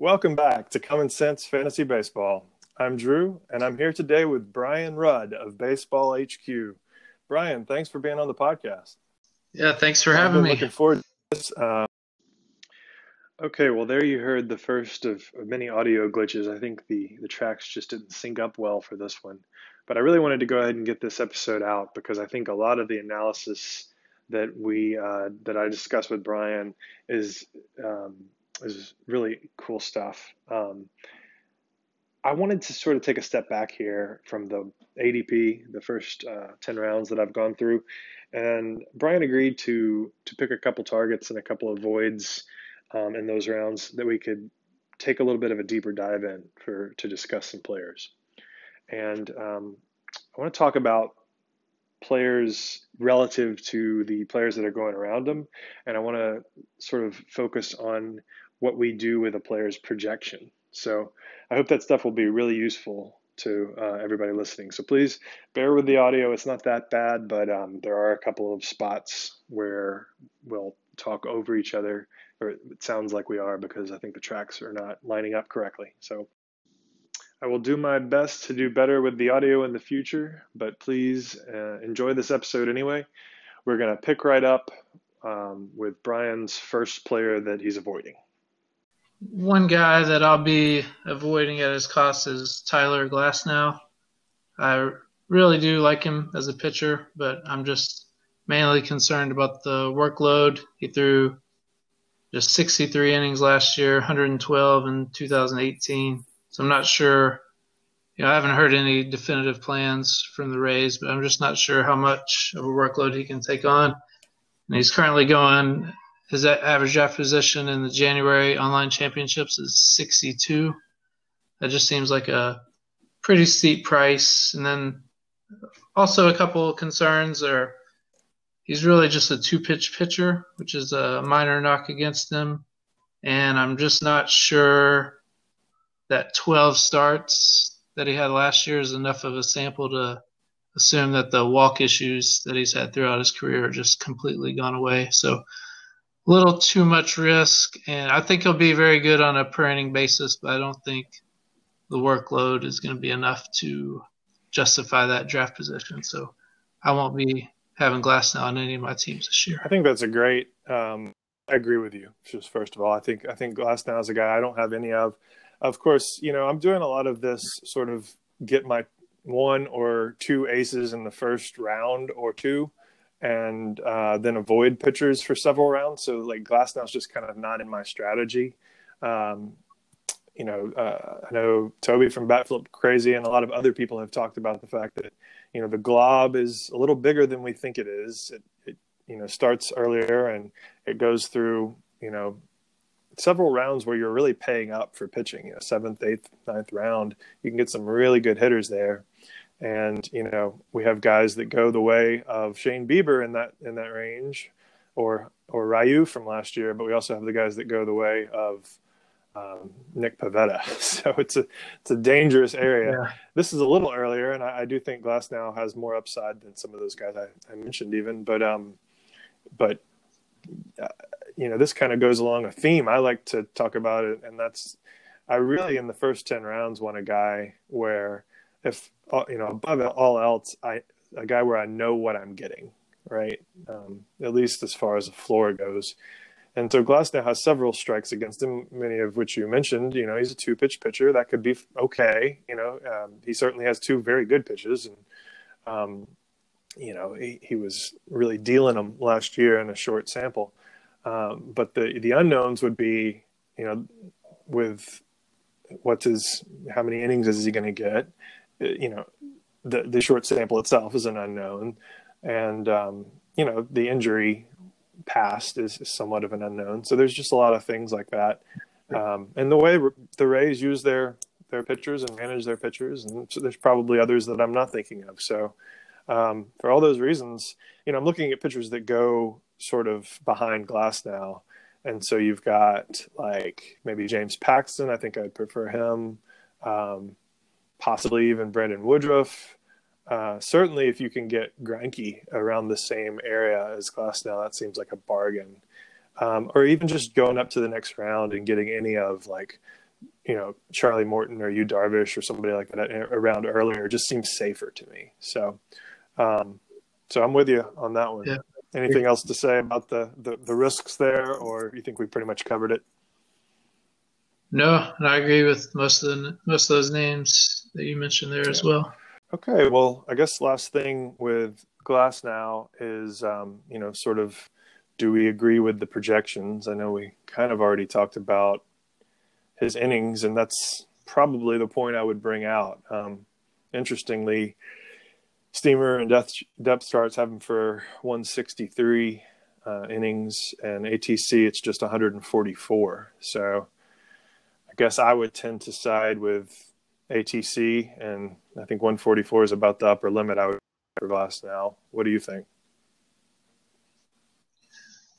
Welcome back to Common Sense Fantasy Baseball. I'm Drew, and I'm here today with Brian Rudd of Baseball HQ. Brian, thanks for being on the podcast. Yeah, thanks for having me. Looking forward to this. Uh, okay, well, there you heard the first of, many audio glitches. I think the, the tracks just didn't sync up well for this one. But I really wanted to go ahead and get this episode out because I think a lot of the analysis that we uh, that I discussed with Brian is um, is really cool stuff. Um, I wanted to sort of take a step back here from the ADP, the first uh, 10 rounds that I've gone through. And Brian agreed to to pick a couple targets and a couple of voids um, in those rounds that we could take a little bit of a deeper dive in for to discuss some players. And um, I want to talk about players relative to the players that are going around them. And I want to sort of focus on what we do with a player's projection. So I hope that stuff will be really useful to uh, everybody listening. So please bear with the audio. It's not that bad, but um, there are a couple of spots where we'll talk over each other, or it sounds like we are because I think the tracks are not lining up correctly. So I will do my best to do better with the audio in the future, but please uh, enjoy this episode anyway. We're going to pick right up um, with Brian's first player that he's avoiding. One guy that I'll be avoiding at his cost is Tyler Glasnow. I really do like him as a pitcher, but I'm just mainly concerned about the workload. He threw just 63 innings last year, 112 in 2018. So I'm not sure. You know, I haven't heard any definitive plans from the Rays, but I'm just not sure how much of a workload he can take on. And he's currently going his average draft position in the January online championships is 62. That just seems like a pretty steep price. And then also a couple concerns are he's really just a two pitch pitcher, which is a minor knock against him. And I'm just not sure that 12 starts that he had last year is enough of a sample to assume that the walk issues that he's had throughout his career are just completely gone away. So little too much risk, and I think he'll be very good on a per inning basis, but I don't think the workload is going to be enough to justify that draft position. So I won't be having Glasnow on any of my teams this year. I think that's a great. Um, I agree with you. Just first of all, I think I think Glasnow is a guy I don't have any of. Of course, you know I'm doing a lot of this sort of get my one or two aces in the first round or two and uh, then avoid pitchers for several rounds. So like Glasnow's just kind of not in my strategy. Um, you know, uh, I know Toby from Batflip Crazy and a lot of other people have talked about the fact that you know the glob is a little bigger than we think it is. It, it you know starts earlier and it goes through you know several rounds where you're really paying up for pitching. You know, seventh, eighth, ninth round, you can get some really good hitters there. And you know, we have guys that go the way of Shane Bieber in that in that range, or or Ryu from last year. But we also have the guys that go the way of um, Nick Pivetta. So it's a it's a dangerous area. Yeah. This is a little earlier, and I, I, do think Glasnow has more upside than some of those guys I, I mentioned even. But um, but uh, you know, this kind of goes along a theme. I like to talk about it, and that's I really in the first ten rounds want a guy where if uh, you know above all else, I a guy where I know what I'm getting, right? Um, at least as far as the floor goes. And so Glasnow has several strikes against him, many of which you mentioned. You know, he's a two pitch pitcher. That could be okay. You know, um, he certainly has two very good pitches. And, um, you know, he, he was really dealing them last year in a short sample. Um, but the, the unknowns would be, you know, with what's his, how many innings is he going to get? You know, the the short sample itself is an unknown, and um, you know the injury past is, is, somewhat of an unknown. So there's just a lot of things like that, um, and the way the Rays use their their pitchers and manage their pitchers, and so there's probably others that I'm not thinking of. So um, for all those reasons, you know, I'm looking at pitchers that go sort of behind Glasnow. And so you've got like maybe James Paxton. I think I'd prefer him. Um, possibly even Brandon Woodruff. Uh, certainly, if you can get Greinke around the same area as Glasnow, that seems like a bargain. Um, or even just going up to the next round and getting any of like you know Charlie Morton or Yu Darvish or somebody like that around earlier just seems safer to me. So, um, so I'm with you on that one. Yeah. Anything else to say about the, the, the risks there, or you think we pretty much covered it? No, and I agree with most of the most of those names that you mentioned there yeah. as well. Okay, well, I guess last thing with Glasnow is um, you know sort of do we agree with the projections? I know we kind of already talked about his innings, and that's probably the point I would bring out. Um, interestingly, Steamer and depth, Depth Charts have him for 163 uh, innings, and ATC it's just 144. So I guess I would tend to side with ATC, and I think 144 is about the upper limit I would for Glasnow. What do you think?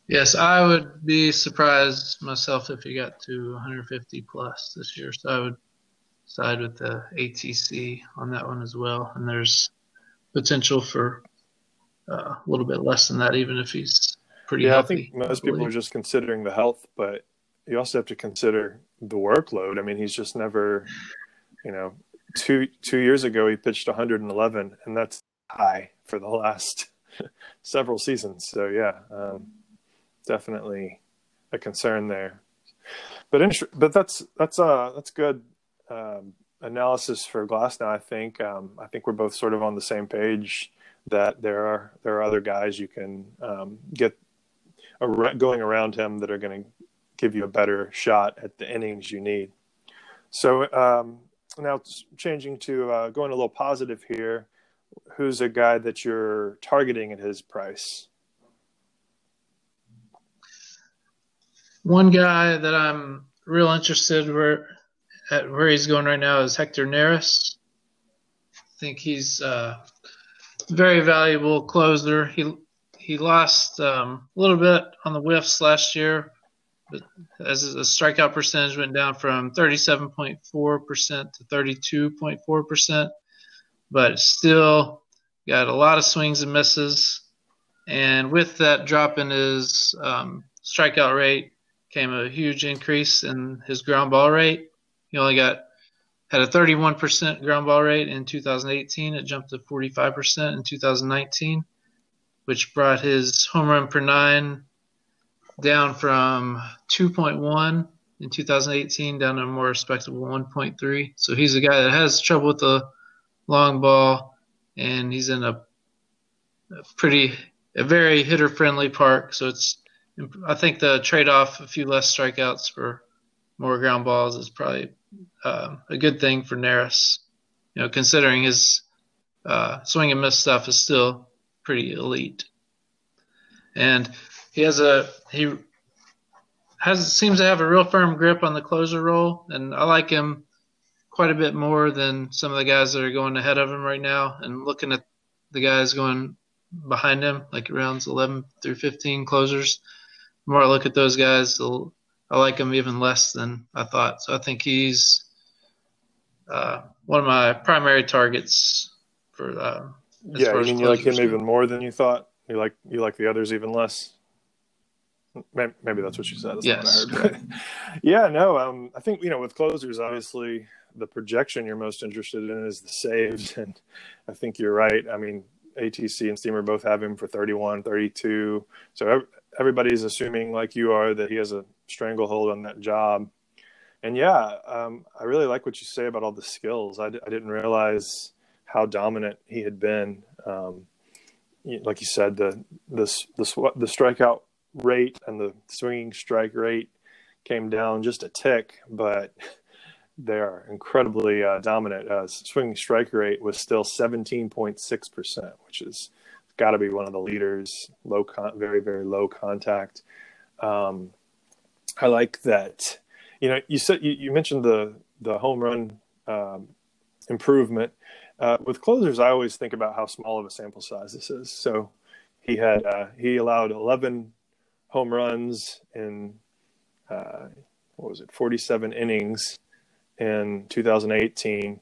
Yes, I would be surprised myself if he got to 150 plus this year. So I would side with the ATC on that one as well. And there's potential for uh, a little bit less than that, even if he's pretty yeah, healthy. I think most people are just considering the health, but you also have to consider the workload. I mean, he's just never, you know, two two years ago he pitched 111, and that's high for the last several seasons. So yeah, um, definitely a concern there. But but that's that's uh that's good um, analysis for Glass. Now I think um, I think we're both sort of on the same page that there are there are other guys you can um, get going around him that are going to give you a better shot at the innings you need. So um, now changing to uh, going a little positive here. Who's a guy that you're targeting at his price? One guy that I'm real interested where at where he's going right now is Hector Neris. I think he's a very valuable closer. He he lost um, a little bit on the whiffs last year, as a strikeout percentage went down from 37.4% to 32.4%, but still got a lot of swings and misses. And with that drop in his um, strikeout rate, came a huge increase in his ground ball rate. He only got had a 31% ground ball rate in 2018. It jumped to 45% in 2019, which brought his home run per nine down from 2.1 in 2018 down to a more respectable 1.3. So he's a guy that has trouble with the long ball, and he's in a, a pretty, a very hitter friendly park. So it's I think the trade off a few less strikeouts for more ground balls is probably uh, a good thing for Neris. You know, considering his uh, swing and miss stuff is still pretty elite, and he has a he has seems to have a real firm grip on the closer role, and I like him quite a bit more than some of the guys that are going ahead of him right now. And looking at the guys going behind him, like rounds 11 through 15 closers, the more I look at those guys, I like him even less than I thought. So I think he's uh, one of my primary targets for. Uh, yeah, I mean you like him even more than you thought. You like you like the others even less. Maybe that's what you said. That's yes. yeah, no. Um, I think you know with closers, obviously the projection you're most interested in is the saves, and I think you're right. I mean, ATC and Steamer both have him for 31, 32. So everybody's assuming, like you are, that he has a stranglehold on that job. And yeah, um, I really like what you say about all the skills. I d- I didn't realize how dominant he had been. Um, like you said, the the the strikeout rate and the swinging strike rate came down just a tick, but they are incredibly uh, dominant. Uh, swinging strike rate was still 17.6%, which is got to be one of the leaders. Low, con- very very low contact. Um, I like that. You know, you said you, you mentioned the the home run um, improvement. Uh, with closers, I always think about how small of a sample size this is. So he had uh, he allowed 11 home runs in uh, what was it 47 innings in 2018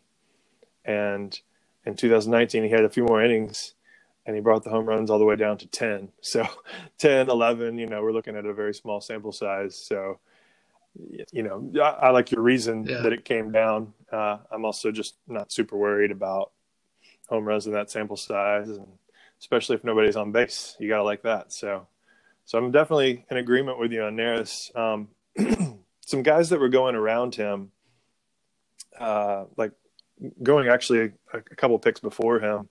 and in 2019 he had a few more innings and he brought the home runs all the way down to 10 so 10 11 you know we're looking at a very small sample size so you know, I, I like your reason Yeah. that it came down. Uh, I'm also just not super worried about home runs in that sample size, and especially if nobody's on base, you gotta like that. So, so I'm definitely in agreement with you on Neris. Um, some guys that were going around him, uh, like going actually a, a couple picks before him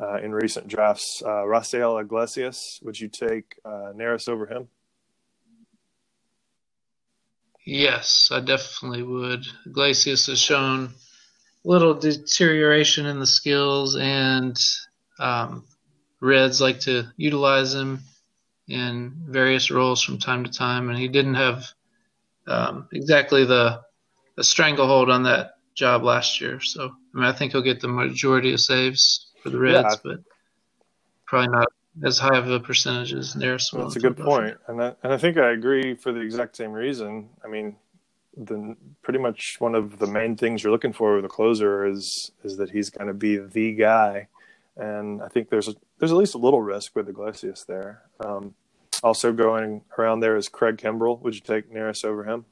uh, in recent drafts. Uh, Rafael Iglesias, would you take uh, Neris over him? Yes, I definitely would. Iglesias has shown little deterioration in the skills, and um, Reds like to utilize him in various roles from time to time, and he didn't have um, exactly the, the stranglehold on that job last year. So, I mean, I think he'll get the majority of saves for the Reds, Yeah. but probably not as high of a percentage as Neris. will That's a good point, and I, and I think I agree for the exact same reason. I mean, the pretty much one of the main things you're looking for with a closer is is that he's going to be the guy, and I think there's there's at least a little risk with Iglesias there. Um, also going around there is Craig Kimbrel. Would you take Neris over him?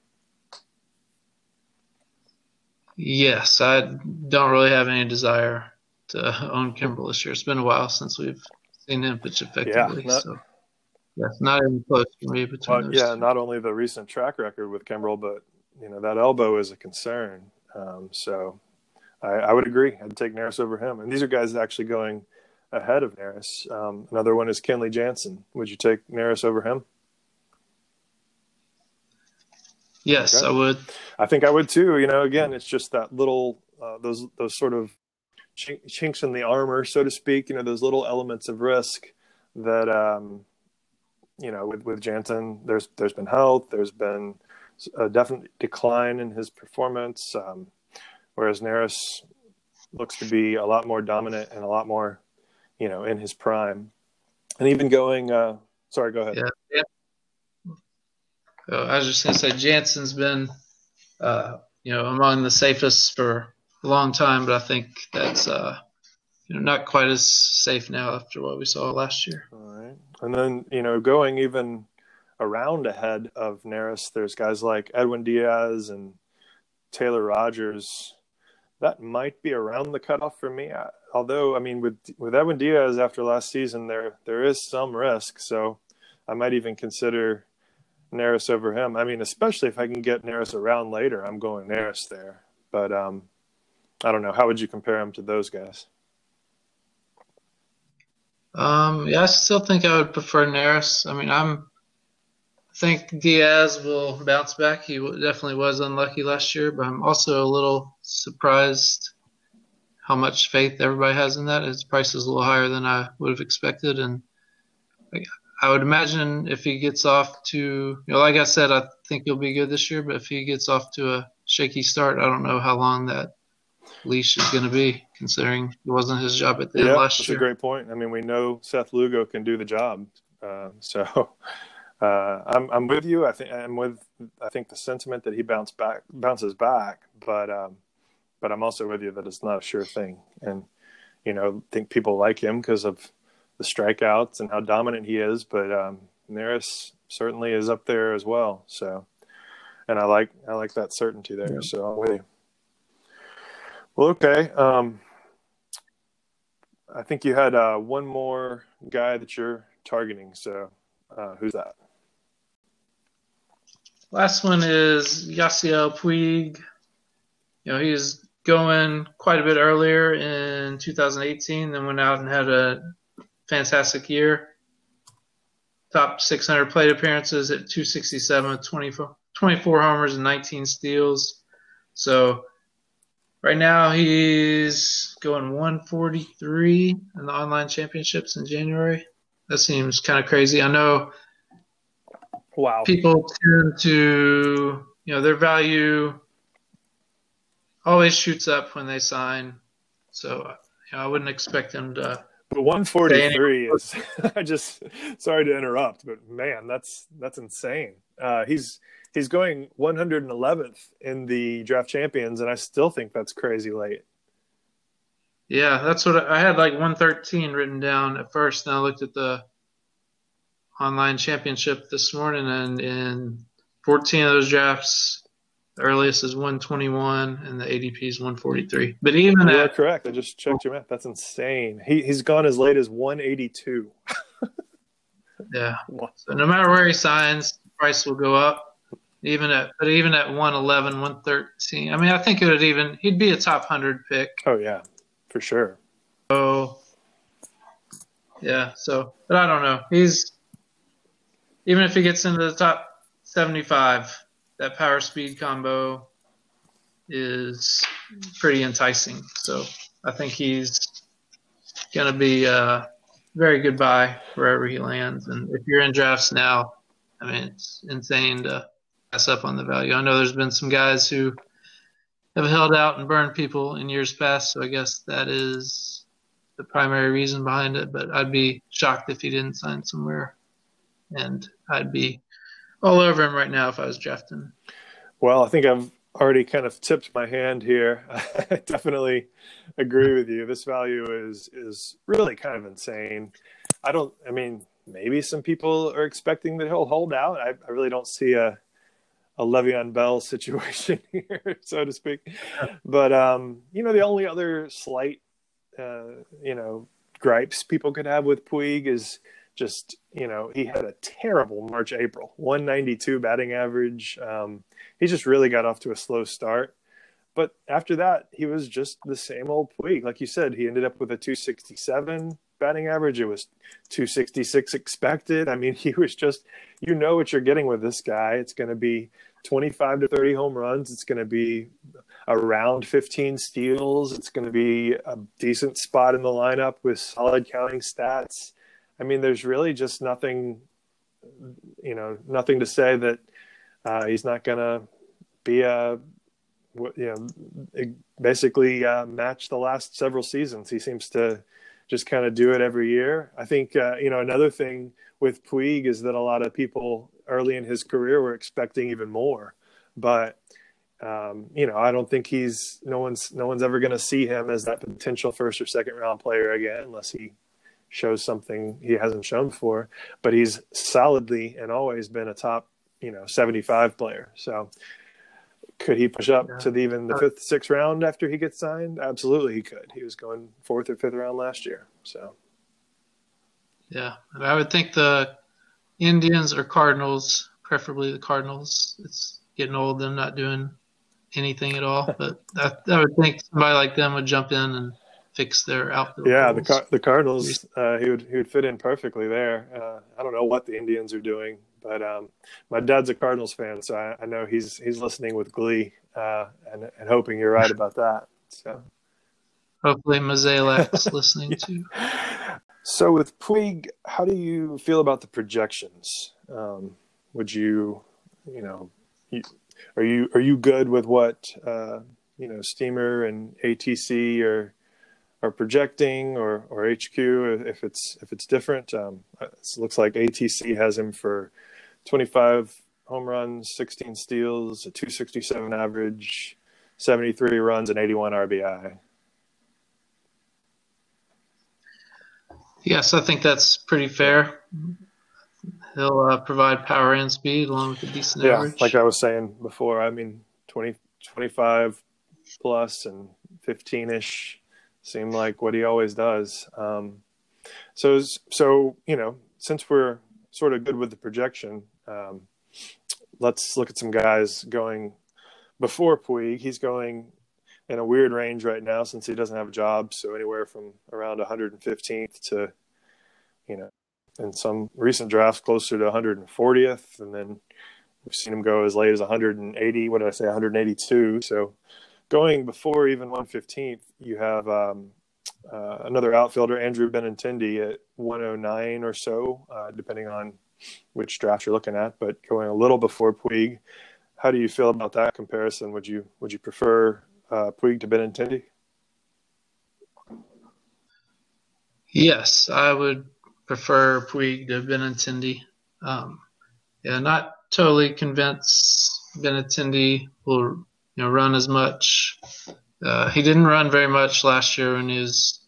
Yes, I don't really have any desire to own Kimbrel this year. It's been a while since we've seen him pitch effectively. not- so, yes, not even close for me between Well, yeah, two. not only the recent track record with Kimbrel, but you know that elbow is a concern. Um, so I, I would agree. I'd take Neris over him. And these are guys actually going ahead of Neris. Um, another one is Kenley Jansen. Would you take Neris over him? yes, Okay. I would. I think I would too. You know, again, it's just that little uh, those those sort of chink, chinks in the armor, so to speak. You know, those little elements of risk that um, you know with with Jansen. There's there's been health. There's been a definite decline in his performance, um, whereas Neris looks to be a lot more dominant and a lot more, you know, in his prime. And even going, uh, sorry, go ahead. Yeah. yeah. So I was just going to say Jansen's been, uh, you know, among the safest for a long time, but I think that's, uh, you know, not quite as safe now after what we saw last year. All right. And then, you know, going even around ahead of Neris, there's guys like Edwin Diaz and Taylor Rogers. That might be around the cutoff for me. I, although, I mean, with with Edwin Diaz after last season, there there is some risk. So I might even consider Neris over him. I mean, especially if I can get Neris around later, I'm going Neris there. But um, I don't know. How would you compare him to those guys? Um, yeah, I still think I would prefer Neris. I mean, I'm, I think Diaz will bounce back. He definitely was unlucky last year, but I'm also a little surprised how much faith everybody has in that. His price is a little higher than I would have expected, and I would imagine if he gets off to, you know, like I said, I think he'll be good this year. But if he gets off to a shaky start, I don't know how long that leash is going to be, considering it wasn't his job at the end yeah, last that's year. That's a great point. I mean, we know Seth Lugo can do the job, uh, so uh, I'm I'm with you. I think I'm with. I think the sentiment that he bounce back bounces back, but um, but I'm also with you that it's not a sure thing, and you know, think people like him because of the strikeouts and how dominant he is, but um, Neris certainly is up there as well. So, and I like I like that certainty there. Yeah. So I'm with you. Well, okay. Um, I think you had uh, one more guy that you're targeting. So, uh, who's that? Last one is Yasiel Puig. You know, he's going quite a bit earlier in 2018, then went out and had a fantastic year. Top 600 plate appearances at 267 with 24, 24 homers and 19 steals. So right now he's going 143 in the online championships in January. That seems kind of crazy. I know Wow. people tend to, you know, their value always shoots up when they sign. So, you know, I wouldn't expect them to. But 143 is. I just sorry to interrupt, but man, that's that's insane. Uh, he's he's going 111th in the draft champions, and I still think that's crazy late. Yeah, that's what I, I had like 113 written down at first. Then I looked at the online championship this morning, and in 14 of those drafts, the earliest is 121, and the ADP is 143. But even at correct. I just checked your math. That's insane. He he's gone as late as 182. yeah, so no matter where he signs, the price will go up. Even at but even at 111, 113. I mean, I think it would even he'd be a top 100 pick. Oh yeah, for sure. So yeah, so but I don't know. He's even if he gets into the top 75, that power speed combo is pretty enticing. So I think he's going to be a very good buy wherever he lands. And if you're in drafts now, I mean, it's insane to pass up on the value. I know there's been some guys who have held out and burned people in years past, so I guess that is the primary reason behind it. But I'd be shocked if he didn't sign somewhere, and I'd be all over him right now if I was drafting. Well, I think I've already kind of tipped my hand here. I definitely agree with you. This value is is really kind of insane. I don't. I mean, maybe some people are expecting that he'll hold out. I, I really don't see a a Le'Veon Bell situation here, so to speak. But um, you know, the only other slight, uh, you know, gripes people could have with Puig is just you know he had a terrible March April 192 batting average. Um, he just really got off to a slow start. But after that he was just the same old Puig. Like you said he ended up with a 267 batting average. It was 266 expected. I mean he was just you know what you're getting with this guy. It's going to be 25 to 30 home runs. It's going to be around 15 steals. It's going to be a decent spot in the lineup with solid counting stats I mean, there's really just nothing, you know, nothing to say that uh, he's not going to be a, you know, basically uh, match the last several seasons. He seems to just kind of do it every year. I think, uh, you know, another thing with Puig is that a lot of people early in his career were expecting even more, but um, you know, I don't think he's no one's no one's ever going to see him as that potential first or second round player again unless he shows something he hasn't shown before, but he's solidly and always been a top, you know, 75 player. So could he push up yeah. to the, even the fifth, sixth round after he gets signed? Absolutely, he could. He was going fourth or fifth round last year. So, yeah, and I would think the Indians or Cardinals, preferably the Cardinals. It's getting old, them not doing anything at all. But I, I would think somebody like them would jump in and fix their outfield. Yeah, the Car- the Cardinals, uh, he would he would fit in perfectly there. Uh, I don't know what the Indians are doing, but um, my dad's a Cardinals fan, so I, I know he's he's listening with glee uh, and and hoping you're right about that. So hopefully Mozeliak's listening yeah. too. So with Puig, how do you feel about the projections? Um, would you, you know, you, are you are you good with what uh, you know Steamer and ATC are are projecting or or HQ if it's if it's different. Um, it looks like ATC has him for 25 home runs, 16 steals, a 267 average, 73 runs, and 81 RBI. Yes, I think that's pretty fair. He'll uh, provide power and speed along with a decent yeah, average. like I was saying before, I mean, 20, 25 plus and 15 ish seemed like what he always does. Um, so, so you know, since we're sort of good with the projection, um, let's look at some guys going before Puig. He's going in a weird range right now since he doesn't have a job. So anywhere from around 115th to, you know, in some recent drafts closer to 140th, and then we've seen him go as late as 180. What did I say? 182. So going before even 115th, you have um, uh, another outfielder, Andrew Benintendi, at 109 or so, uh, depending on which draft you're looking at, but going a little before Puig. How do you feel about that comparison? Would you would you prefer uh, Puig to Benintendi? Yes, I would prefer Puig to Benintendi. Um, yeah, not totally convinced Benintendi will you know run as much. Uh, he didn't run very much last year when he was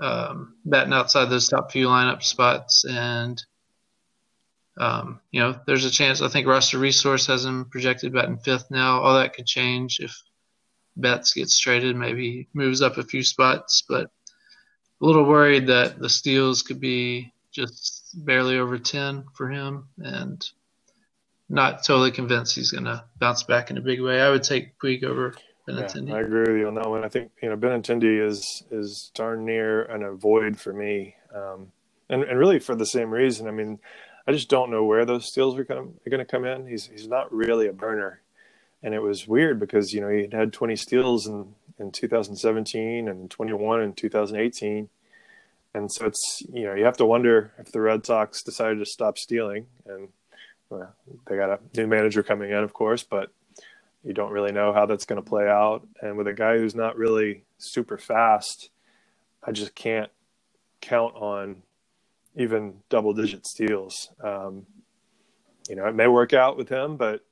um, batting outside those top few lineup spots, and Um, you know, there's a chance. I think roster resource has him projected batting fifth now. All that could change if Betts gets traded. Maybe moves up a few spots, but a little worried that the steals could be just barely over 10 for him and not totally convinced he's going to bounce back in a big way. I would take Puig over Benintendi. Yeah, I agree with you on that one. I think, you know, Benintendi is, is darn near an avoid for me. Um, and, and really for the same reason. I mean, I just don't know where those steals are going to come in. He's, he's not really a burner. And it was weird because, you know, he had 20 steals in, in 2017 and 21 in 2018 and so it's you know you have to wonder if the Red Sox decided to stop stealing, and well, they got a new manager coming in, of course, but you don't really know how that's going to play out. And with a guy who's not really super fast, I just can't count on even double digit steals. Um, you know, it may work out with him, but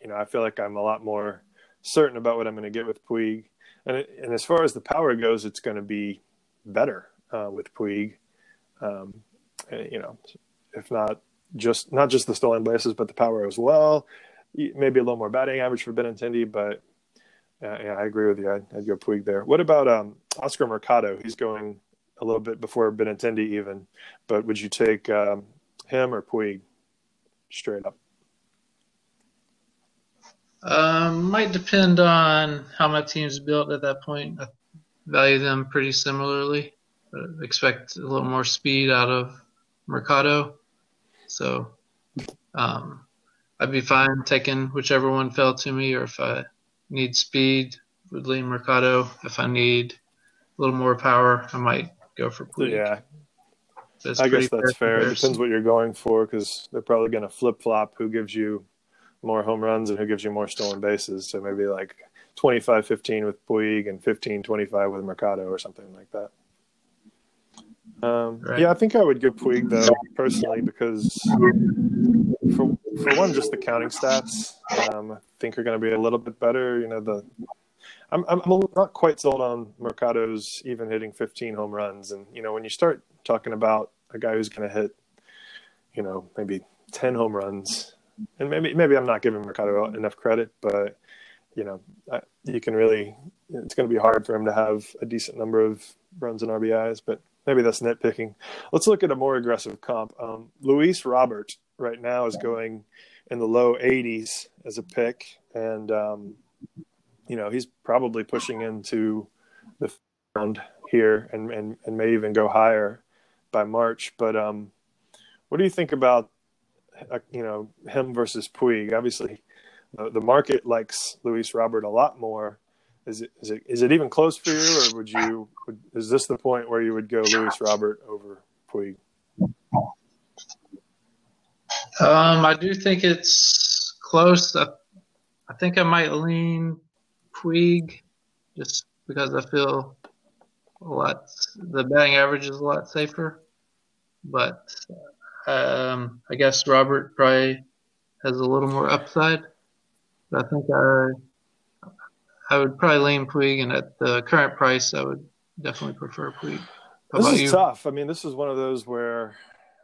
you know, I feel like I'm a lot more certain about what I'm going to get with Puig. And, it, and as far as the power goes, it's going to be better uh, with Puig. Um, eh, you know, if not just not just the stolen bases, but the power as well. Maybe a little more batting average for Benintendi, but uh, yeah, I agree with you. I'd, I'd go Puig there. What about um, Oscar Mercado? He's going a little bit before Benintendi even, but would you take um, him or Puig straight up? Um, might depend on how my team's built at that point. I value them pretty similarly expect a little more speed out of Mercado. So um, I'd be fine taking whichever one fell to me, or if I need speed, would lean Mercado. If I need a little more power, I might go for Puig. Yeah, I guess that's fair. It depends what you're going for because they're probably going to flip flop who gives you more home runs and who gives you more stolen bases. So maybe like 25 15 with Puig and 15 25 with Mercado or something like that. Um, right. Yeah, I think I would give Puig though personally because for for one, just the counting stats um, I think are going to be a little bit better. You know, the I'm I'm not quite sold on Mercado's even hitting 15 home runs, and you know when you start talking about a guy who's going to hit, you know, maybe 10 home runs, and maybe maybe I'm not giving Mercado enough credit, but you know, you can really it's going to be hard for him to have a decent number of runs and RBIs, but maybe that's nitpicking. Let's look at a more aggressive comp. Um, Luis Robert right now is going in the low 80s as a pick, and um, you know he's probably pushing into the round here, and, and and may even go higher by March. But um, what do you think about uh, you know him versus Puig? Obviously, the, the market likes Luis Robert a lot more is it is it is it even close for you, or would you? Would, is this the point where you would go Luis Robert over Puig? Um, I do think it's close. I, I think I might lean Puig just because I feel a lot. The batting average is a lot safer, but um, I guess Robert probably has a little more upside. But I think I I would probably lean Puig, and at the current price, I would definitely prefer Puig. How this is you? tough. I mean, this is one of those where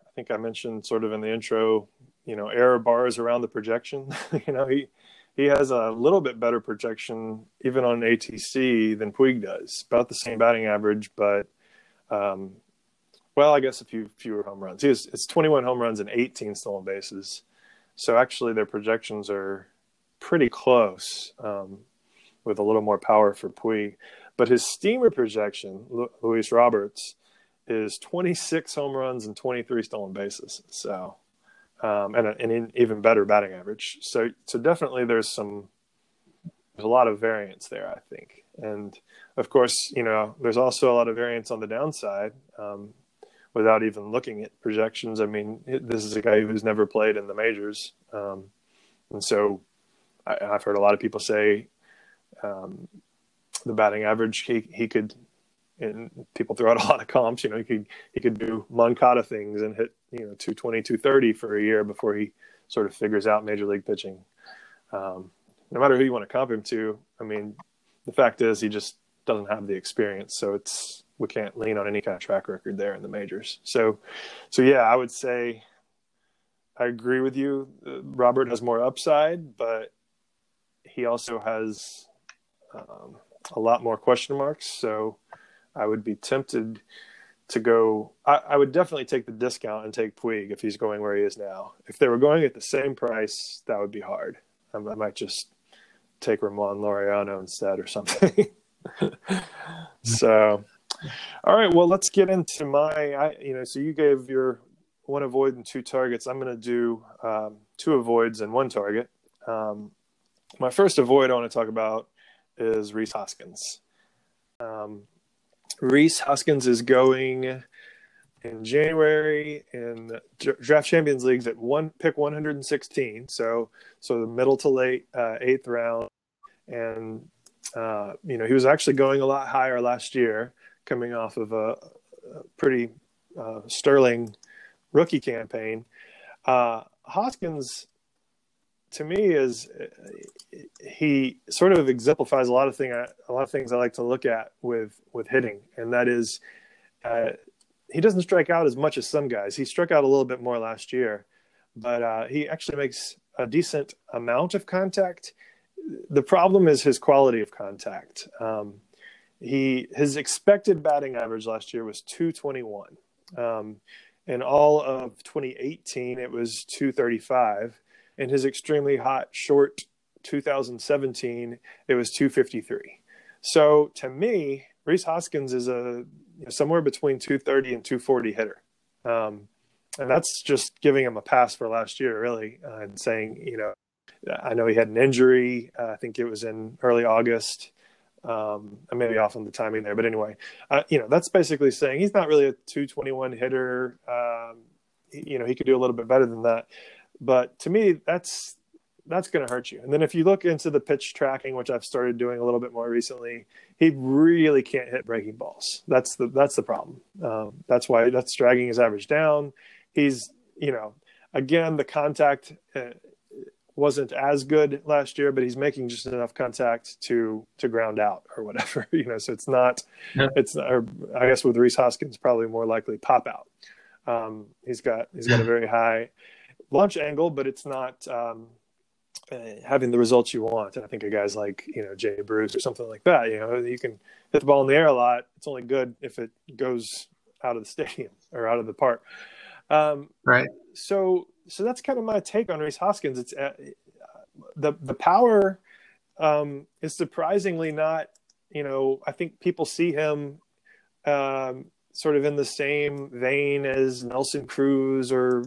I think I mentioned sort of in the intro, you know, error bars around the projection. you know, he he has a little bit better projection even on ATC than Puig does. About the same batting average, but um, well, I guess a few fewer home runs. He has, it's 21 home runs and 18 stolen bases. So actually, their projections are pretty close. Um, with a little more power for Puig. But his steamer projection, Luis Roberts, is 26 home runs and 23 stolen bases. So, um, and, a, and an even better batting average. So, so definitely there's some, there's a lot of variance there, I think. And of course, you know, there's also a lot of variance on the downside. Um, without even looking at projections, I mean, this is a guy who's never played in the majors, um, and so I, have heard a lot of people say um, the batting average. He he could, and people throw out a lot of comps. You know, he could he could do Moncada things and hit you know 220, 230 for a year before he sort of figures out major league pitching. Um, no matter who you want to comp him to, I mean, the fact is he just doesn't have the experience. So it's we can't lean on any kind of track record there in the majors. So, so yeah, I would say I agree with you. Robert has more upside, but he also has um, a lot more question marks. So I would be tempted to go. I, I, would definitely take the discount and take Puig if he's going where he is now. If they were going at the same price, that would be hard. I, I might just take Ramon Laureano instead or something. so, all right. Well, let's get into my. I, you know, so you gave your one avoid and two targets. I'm going to do um, two avoids and one target. Um, my first avoid I want to talk about is Rhys Hoskins. Um, Rhys Hoskins is going in January in draft champions leagues at one pick 116. So, so the middle to late uh, eighth round. And, uh, you know, he was actually going a lot higher last year coming off of a, a pretty uh, sterling rookie campaign. Uh, Hoskins to me is he sort of exemplifies a lot of thing a lot of things I like to look at with with hitting, and that is uh, he doesn't strike out as much as some guys. He struck out a little bit more last year, but uh, he actually makes a decent amount of contact. The problem is his quality of contact. Um, he his expected batting average last year was 221. Um, in all of 2018, it was 235 in his extremely hot short 2017, it was 253. So to me, Rhys Hoskins is a you know, somewhere between 230 and 240 hitter. Um, and that's just giving him a pass for last year, really, uh, and saying, you know, I know he had an injury. Uh, I think it was in early August. Um, I may be off on the timing there, but anyway, uh, you know, that's basically saying he's not really a 221 hitter. Um, you know, he could do a little bit better than that. But to me, that's that's going to hurt you. And then if you look into the pitch tracking, which I've started doing a little bit more recently, he really can't hit breaking balls. That's the that's the problem. Um, that's why that's dragging his average down. He's you know again the contact uh, wasn't as good last year, but he's making just enough contact to to ground out or whatever. you know, so it's not yeah. it's or I guess with Rhys Hoskins probably more likely pop out. Um, he's got he's got a very high launch angle, but it's not um, having the results you want. And I think of guys like you know Jay Bruce or something like that. You know, you can hit the ball in the air a lot. It's only good if it goes out of the stadium or out of the park. Um, right. So so that's kind of my take on Rhys Hoskins. It's uh, the the power um, is surprisingly not. You know, I think people see him um, sort of in the same vein as Nelson Cruz or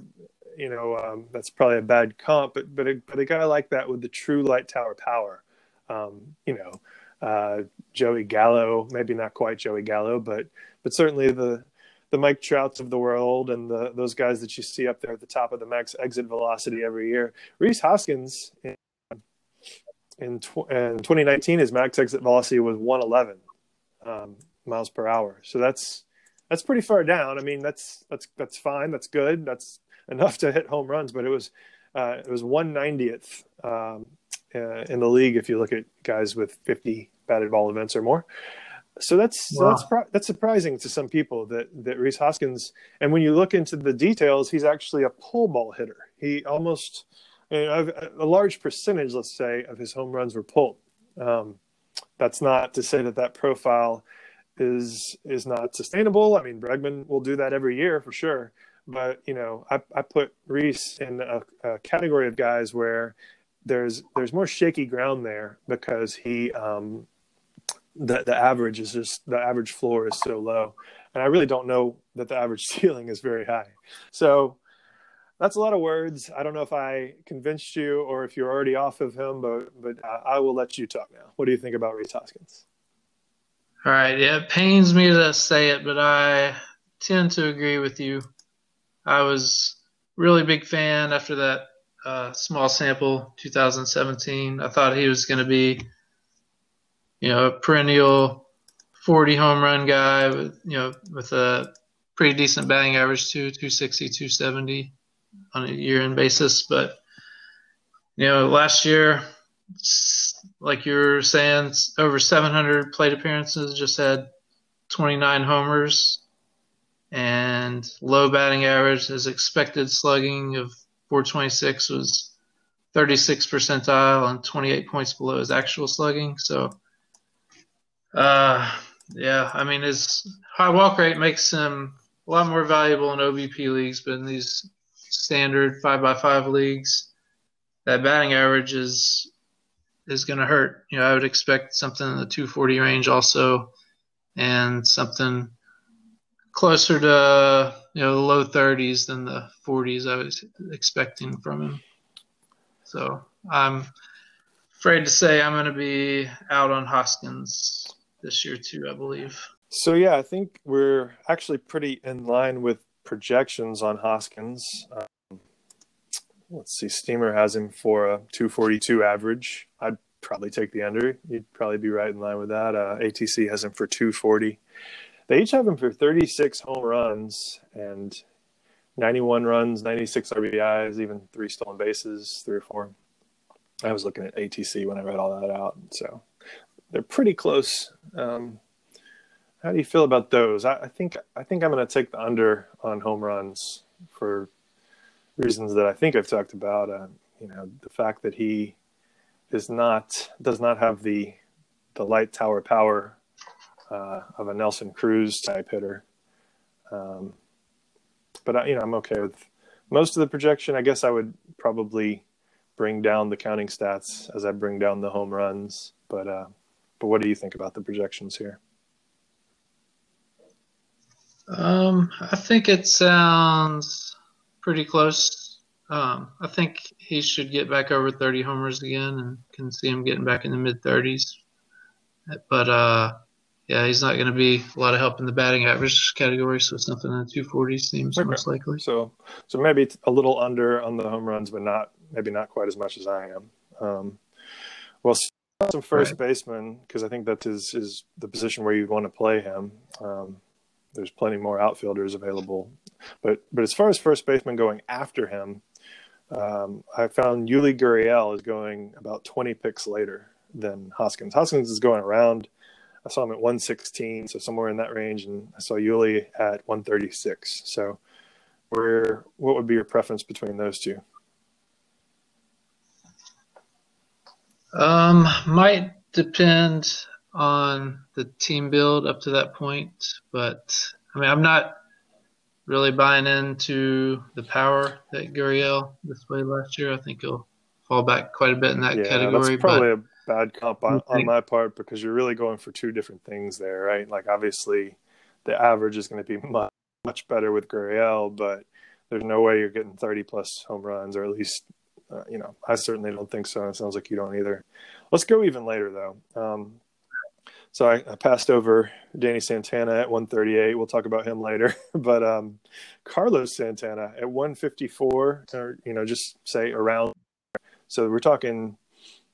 you know um, that's probably a bad comp, but but a, but a guy like that with the true light tower power, um, you know, uh, Joey Gallo, maybe not quite Joey Gallo, but but certainly the the Mike Trouts of the world and the those guys that you see up there at the top of the max exit velocity every year. Rhys Hoskins in in, tw- in 2019 his max exit velocity was 111 um, miles per hour. So that's that's pretty far down. I mean, that's that's that's fine. That's good. That's enough to hit home runs, but it was uh, it was 190th um, uh, in the league if you look at guys with 50 batted ball events or more. So that's wow. so that's that's surprising to some people that that Rhys Hoskins. And when you look into the details, he's actually a pull ball hitter. He almost you know, a large percentage, let's say, of his home runs were pulled. Um, that's not to say that that profile is is not sustainable. I mean, Bregman will do that every year for sure, but you know, I, I put Rhys in a, a, category of guys where there's there's more shaky ground there because he um, the the average is just the average floor is so low, and I really don't know that the average ceiling is very high. So that's a lot of words. I don't know if I convinced you or if you're already off of him, but but I will let you talk now. What do you think about Rhys Hoskins? All right, yeah, it pains me to say it, but I tend to agree with you. I was really big fan after that uh, small sample 2017. I thought he was going to be, you know, a perennial 40 home run guy with, you know, with a pretty decent batting average too, 260, 270 on a year-end basis. But you know, last year, like you were saying, over 700 plate appearances, just had 29 homers, and low batting average, his expected slugging of 426 was 36 percentile and 28 points below his actual slugging. So, uh, yeah, I mean his high walk rate makes him a lot more valuable in OBP leagues, but in these standard five by five leagues, that batting average is is going to hurt. You know, I would expect something in the 240 range also, and something closer to you know the low 30s than the 40s I was expecting from him. So I'm afraid to say I'm going to be out on Hoskins this year too. I believe. So yeah, I think we're actually pretty in line with projections on Hoskins. Um, let's see, Steamer has him for a 242 average. I'd probably take the under. You'd probably be right in line with that. Uh, ATC has him for 240. They each have him for 36 home runs and 91 runs, 96 RBIs, even three stolen bases, three or four. I was looking at ATC when I read all that out, so they're pretty close. Um, how do you feel about those? I, I think I think I'm going to take the under on home runs for reasons that I think I've talked about. Uh, you know, the fact that he is not does not have the the light tower power uh, of a Nelson Cruz type hitter. Um, but I, you know, I'm okay with most of the projection. I guess I would probably bring down the counting stats as I bring down the home runs. But uh, but what do you think about the projections here? Um, I think it sounds pretty close. Um, I think he should get back over 30 homers again, and can see him getting back in the mid 30s. But uh, yeah, he's not going to be a lot of help in the batting average category, so it's something in the 240 seems okay. most likely. So, so maybe a little under on the home runs, but not maybe not quite as much as I am. Um, well, some first right. baseman because I think that is is the position where you'd want to play him. Um, there's plenty more outfielders available, but but as far as first baseman going after him, um, I found Yuli Gurriel is going about 20 picks later than Hoskins. Hoskins is going around I saw him at 116, so somewhere in that range, and I saw Yuli at 136. So, where what would be your preference between those two? Um, might depend on the team build up to that point, but I mean, I'm not really buying into the power that Gurriel displayed last year. I think he'll fall back quite a bit in that yeah, category. That's probably but bad comp on, on my part because you're really going for two different things there, right? Like obviously, the average is going to be much much better with Gurriel, but there's no way you're getting 30 plus home runs, or at least, uh, you know, I certainly don't think so. It sounds like you don't either. Let's go even later though. Um, so I, I, passed over Danny Santana at 138. We'll talk about him later, but um, Carlos Santana at 154, or you know, just say around. So we're talking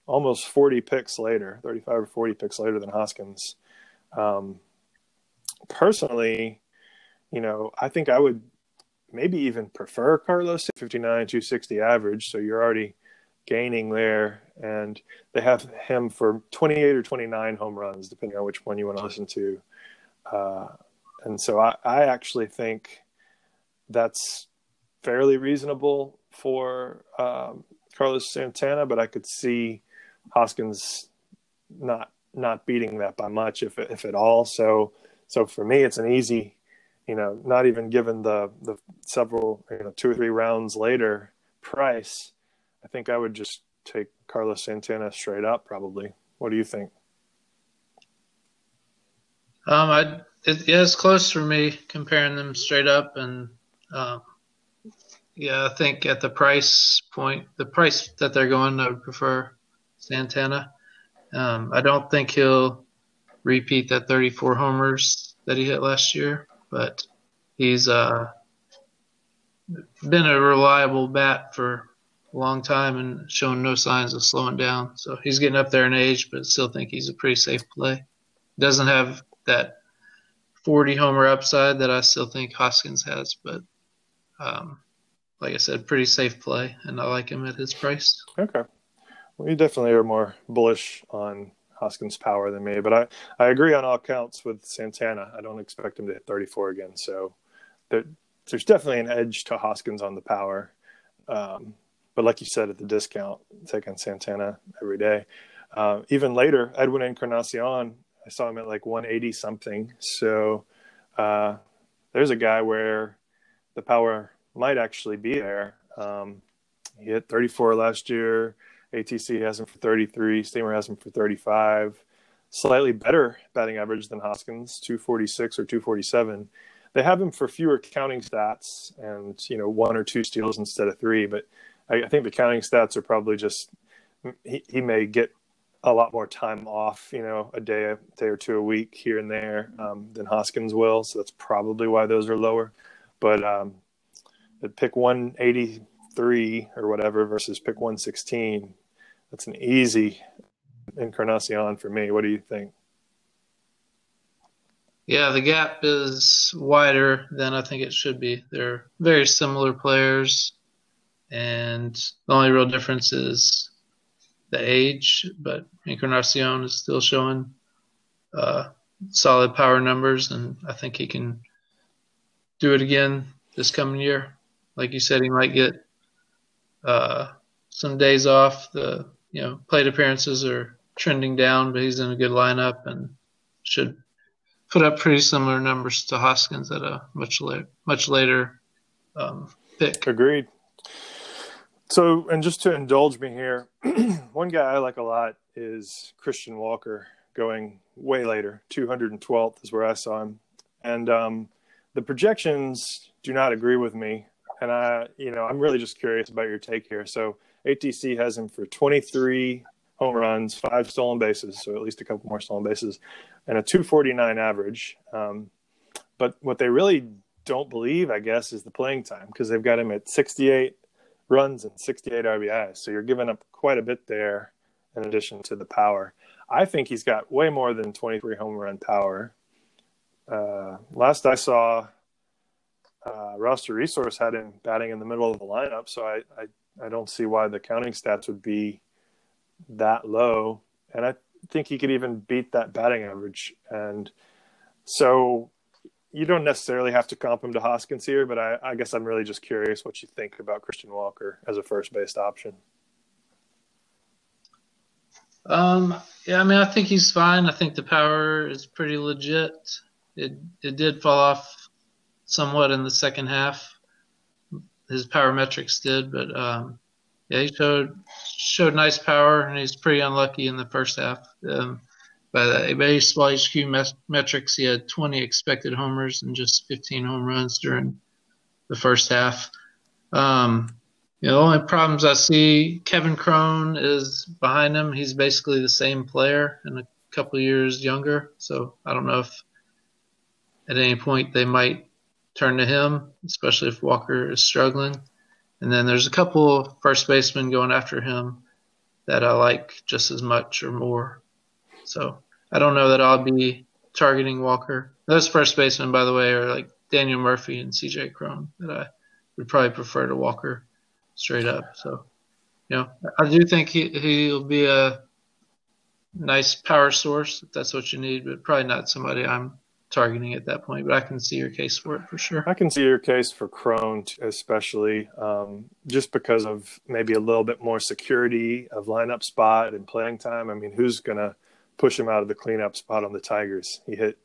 almost 40 picks later, 35 or 40 picks later than Hoskins. Um, personally, you know, I think I would maybe even prefer Carlos 59, 260 average. So you're already gaining there. And they have him for 28 or 29 home runs, depending on which one you want to listen to. Uh, and so I, I actually think that's fairly reasonable for um, Carlos Santana, but I could see Hoskins not not beating that by much, if if at all. So so for me, it's an easy, you know, not even given the the several you know two or three rounds later price. I think I would just take Carlos Santana straight up. Probably. What do you think? Um, I it, yeah, it's close for me comparing them straight up, and um, yeah, I think at the price point, the price that they're going, I would prefer Santana. Um, I don't think he'll repeat that 34 homers that he hit last year, but he's uh, been a reliable bat for a long time and shown no signs of slowing down. So he's getting up there in age, but still think he's a pretty safe play. Doesn't have that 40 homer upside that I still think Hoskins has, but um, like I said, pretty safe play, and I like him at his price. Okay. You definitely are more bullish on Hoskins' power than me, but I, I agree on all counts with Santana. I don't expect him to hit 34 again. So there, there's definitely an edge to Hoskins on the power. Um, but like you said, at the discount, taking Santana every day. Uh, even later, Edwin Encarnacion, I saw him at like 180 something. So uh, there's a guy where the power might actually be there. Um, he hit 34 last year. ATC has him for 33. Steamer has him for 35. Slightly better batting average than Hoskins, 246 or 247. They have him for fewer counting stats and you know one or two steals instead of three. But I, I think the counting stats are probably just he, he may get a lot more time off, you know, a day, a day or two a week here and there um, than Hoskins will. So that's probably why those are lower. But um, pick 183 or whatever versus pick 116, that's an easy Encarnacion for me. What do you think? Yeah, the gap is wider than I think it should be. They're very similar players, and the only real difference is the age. But Encarnacion is still showing uh, solid power numbers, and I think he can do it again this coming year. Like you said, he might get uh, some days off. The you know plate appearances are trending down, but he's in a good lineup and should put up pretty similar numbers to Hoskins at a much later much later um, pick. Agreed. So, and just to indulge me here, one guy I like a lot is Christian Walker, going way later. 212th is where I saw him, and um, the projections do not agree with me. And I, you know, I'm really just curious about your take here. So, ATC has him for 23 home runs, five stolen bases, so at least a couple more stolen bases, and a 249 average. Um, but what they really don't believe, I guess, is the playing time because they've got him at 68 runs and 68 RBIs. So you're giving up quite a bit there in addition to the power. I think he's got way more than 23 home run power. Uh, last I saw, uh, Roster Resource had him batting in the middle of the lineup, so I, I, I don't see why the counting stats would be that low. And I think he could even beat that batting average. And so you don't necessarily have to comp him to Hoskins here, but I, I, guess I'm really just curious what you think about Christian Walker as a first base option. Um, yeah, I mean, I think he's fine. I think the power is pretty legit. It it did fall off somewhat in the second half. His power metrics did, but um, yeah, he showed showed nice power, and he's pretty unlucky in the first half. Um, by the baseball HQ metrics, he had 20 expected homers and just 15 home runs during the first half. Um, you know, the only problems I see, Kevin Cron is behind him. He's basically the same player and a couple years younger. So I don't know if at any point they might turn to him, especially if Walker is struggling. And then there's a couple first basemen going after him that I like just as much or more. So I don't know that I'll be targeting Walker. Those first basemen, by the way, are like Daniel Murphy and CJ Cron that I would probably prefer to Walker straight up. So, you know, I do think he, he'll be a nice power source if that's what you need, but probably not somebody I'm targeting at that point. But I can see your case for it for sure. I can see your case for Cron, especially um, just because of maybe a little bit more security of lineup spot and playing time. I mean, who's going to push him out of the cleanup spot on the Tigers. He hit,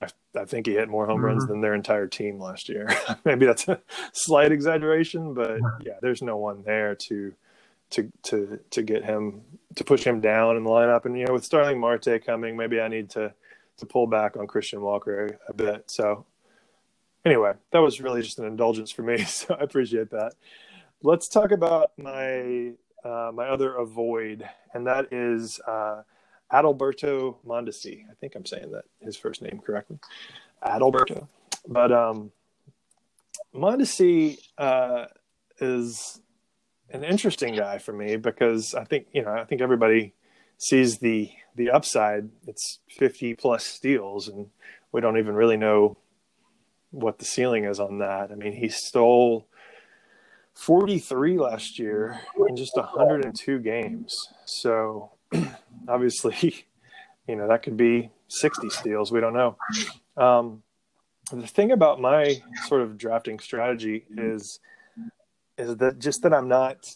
I, I think he hit more home mm-hmm. runs than their entire team last year. Maybe that's a slight exaggeration, but yeah, there's no one there to to to to get him to push him down in the lineup. And you know, with Starling Marte coming, maybe I need to to pull back on Christian Walker a, bit. So anyway, that was really just an indulgence for me. So I appreciate that. Let's talk about my uh, my other avoid, and that is uh, Adalberto Mondesi. I think I'm saying that his first name correctly. Adalberto. But um, Mondesi uh, is an interesting guy for me because I think you know I think everybody sees the the upside. It's 50 plus steals, and we don't even really know what the ceiling is on that. I mean, he stole 43 last year in just 102 games. So obviously, you know, that could be 60 steals. We don't know. Um, the thing about my sort of drafting strategy is is that just that I'm not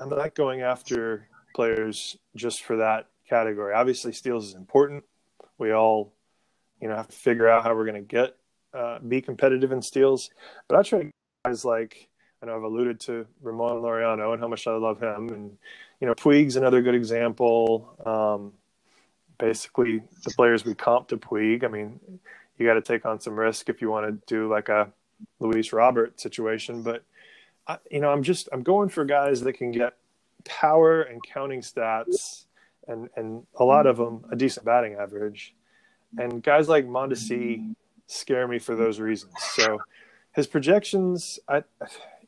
I'm not going after players just for that category. Obviously, steals is important. We all, you know, have to figure out how we're going to get uh, be competitive in steals. But I try guys like I know I've alluded to Ramon Laureano and how much I love him, and you know, Puig's another good example. Um, basically, the players we comp to Puig. I mean, you got to take on some risk if you want to do like a Luis Robert situation, but I, you know, I'm just I'm going for guys that can get power and counting stats, and and a lot of them a decent batting average, and guys like Mondesi scare me for those reasons. So his projections, I,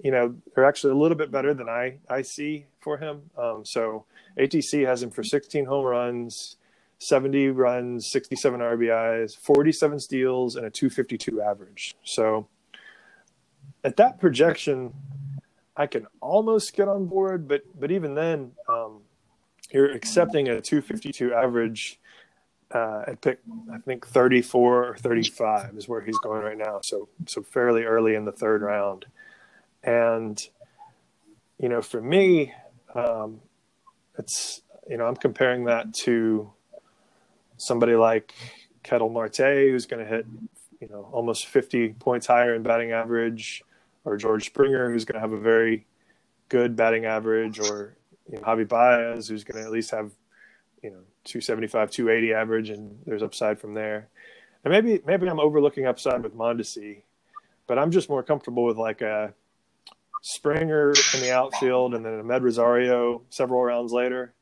you know, they're actually a little bit better than I I see for him. Um, so ATC has him for 16 home runs. 70 runs, 67 RBIs, 47 steals, and a 252 average. So at that projection, I can almost get on board, but but even then, um, you're accepting a 252 average uh, at pick I think 34 or 35 is where he's going right now. So so fairly early in the third round, and you know for me, um, it's you know I'm comparing that to somebody like Ketel Marte who's going to hit you know almost 50 points higher in batting average or George Springer, who's going to have a very good batting average, or you know, Javi Baez, who's going to at least have you know 275, 280 average, and there's upside from there. And maybe maybe I'm overlooking upside with Mondesi, but I'm just more comfortable with like a Springer in the outfield and then a Med Rosario several rounds later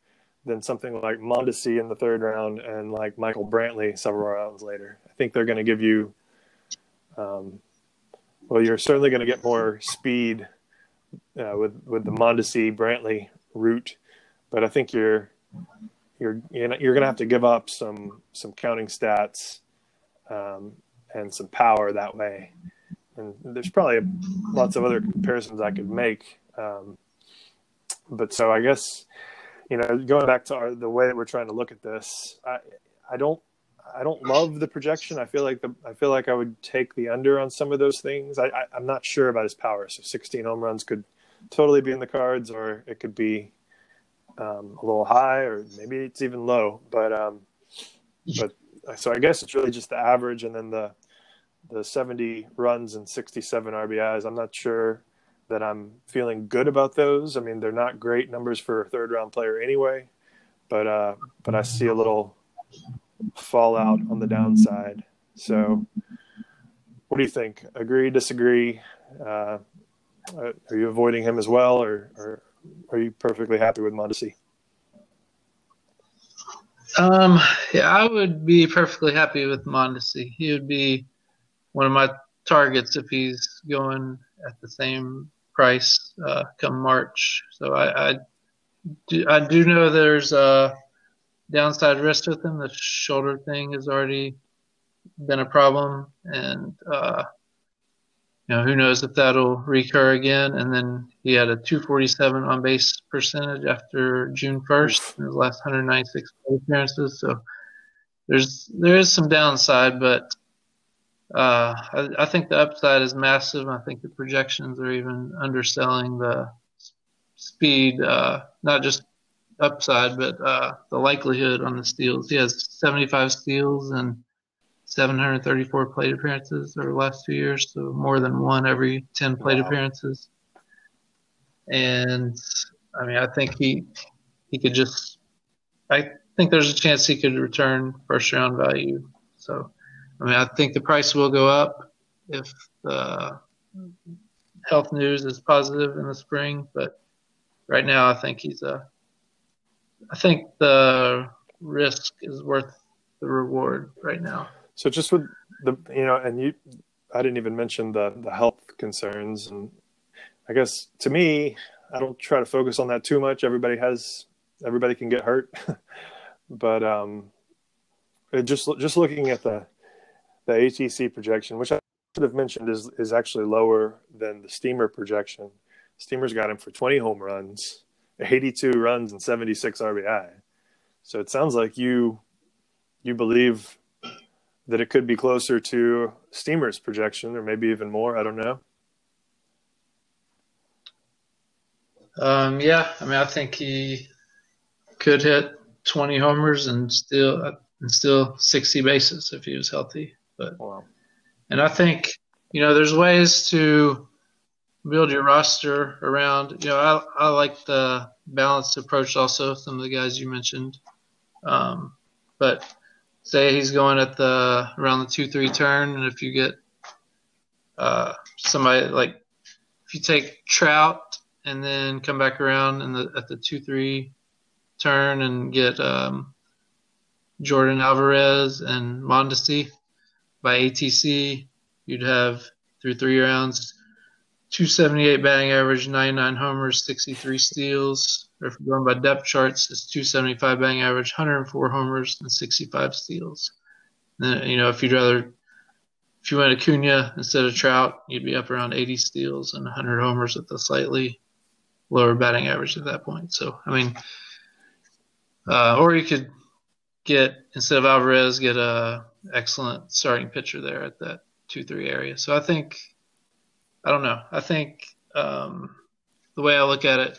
than something like Mondesi in the third round and like Michael Brantley several rounds later. I think they're going to give you um, well, you're certainly going to get more speed uh, with with the Mondesi Brantley route, but I think you're you're you're going to have to give up some some counting stats um, and some power that way. And there's probably lots of other comparisons I could make, um, but so I guess you know going back to our, the way that we're trying to look at this, I I don't I don't love the projection. I feel like the I feel like I would take the under on some of those things. I, I am not sure about his power. So 16 home runs could totally be in the cards, or it could be um, a little high, or maybe it's even low. But um, but so I guess it's really just the average, and then the the 70 runs and 67 RBIs. I'm not sure that I'm feeling good about those. I mean, they're not great numbers for a third round player anyway, but uh, but I see a little fallout on the downside. So, what do you think? Agree, disagree? Uh, are you avoiding him as well, or, or are you perfectly happy with Mondesi? Um, yeah, I would be perfectly happy with Mondesi. He would be one of my targets if he's going at the same price uh, come March. So I, I do, I do know there's uh, downside risk with him. The shoulder thing has already been a problem, and uh, you know who knows if that'll recur again. And then he had a 247 on base percentage after June 1st in his last 196 appearances. So there's there is some downside, but uh, I, I, think the upside is massive. I think the projections are even underselling the speed, uh, not just upside, but uh, the likelihood on the steals. He has 75 steals and 734 plate appearances over the last two years, so more than one every 10 plate wow. appearances. And I mean, I think he he could just. I think there's a chance he could return first round value. So, I mean, I think the price will go up if the health news is positive in the spring. But right now, I think he's a I think the risk is worth the reward right now. So just with the you know, and you, I didn't even mention the the health concerns, and I guess to me, I don't try to focus on that too much. Everybody has, everybody can get hurt, but um, just just looking at the the ATC projection, which I should have mentioned is is actually lower than the Steamer projection. Steamer's got him for 20 home runs 82 runs and 76 RBI. So it sounds like you you believe that it could be closer to Steamer's projection or maybe even more. I don't know. Um, yeah, I mean, I think he could hit 20 homers and still and still 60 bases if he was healthy. But wow. and I think you know there's ways to build your roster around. You know, I I like the balanced approach also. Some of the guys you mentioned, um, but say he's going at the around the two three turn, and if you get uh, somebody like if you take Trout and then come back around in the at the two three turn and get um, Yordan Alvarez and Mondesi by ATC, you'd have through three rounds 278 batting average, 99 homers, 63 steals. Or if you're going by depth charts, it's 275 batting average, 104 homers, and 65 steals. And then, you know, if you'd rather, if you went Acuna instead of Trout, you'd be up around 80 steals and 100 homers with a slightly lower batting average at that point. So, I mean, uh, or you could get instead of Alvarez, get a excellent starting pitcher there at that two three area. So I think I don't know. I think um, the way I look at it,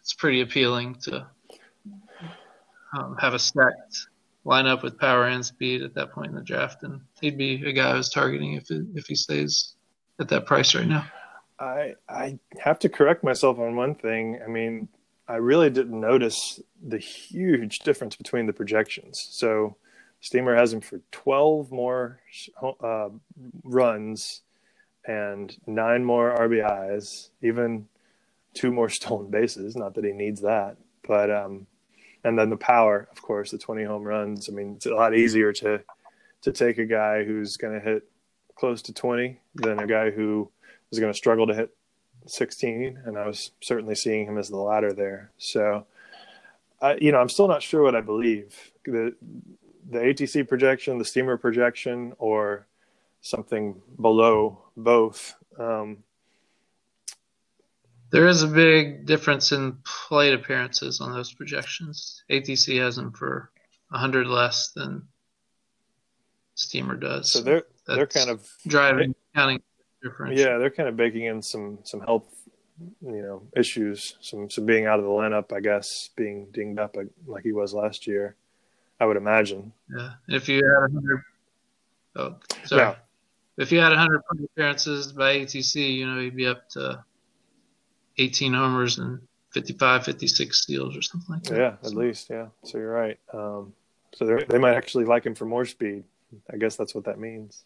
it's pretty appealing to um, have a stacked lineup with power and speed at that point in the draft, and he'd be a guy I was targeting if it, if he stays at that price right now. I I have to correct myself on one thing. I mean, I really didn't notice the huge difference between the projections. So, Steamer has him for 12 more uh, runs and nine more RBIs, even two more stolen bases. Not that he needs that, but um, and then the power, of course, the 20 home runs. I mean, it's a lot easier to to take a guy who's going to hit close to 20 than a guy who is going to struggle to hit 16, and I was certainly seeing him as the latter there. So, I, you know, I'm still not sure what I believe the the ATC projection, the Steamer projection, or something below both. Um, there is a big difference in plate appearances on those projections. ATC has them for 100 less than Steamer does. So they're they're kind of driving counting yeah, they're kind of baking in some some health, you know, issues. Some some being out of the lineup, I guess, being dinged up like he was last year. I would imagine. Yeah, if you had a hundred. Oh, sorry. If you had a hundred appearances by ATC, you know, you'd be up to 18 homers and 55, 56 steals or something like that. Yeah, at least. Yeah. So you're right. Um, so they might actually like him for more speed. I guess that's what that means.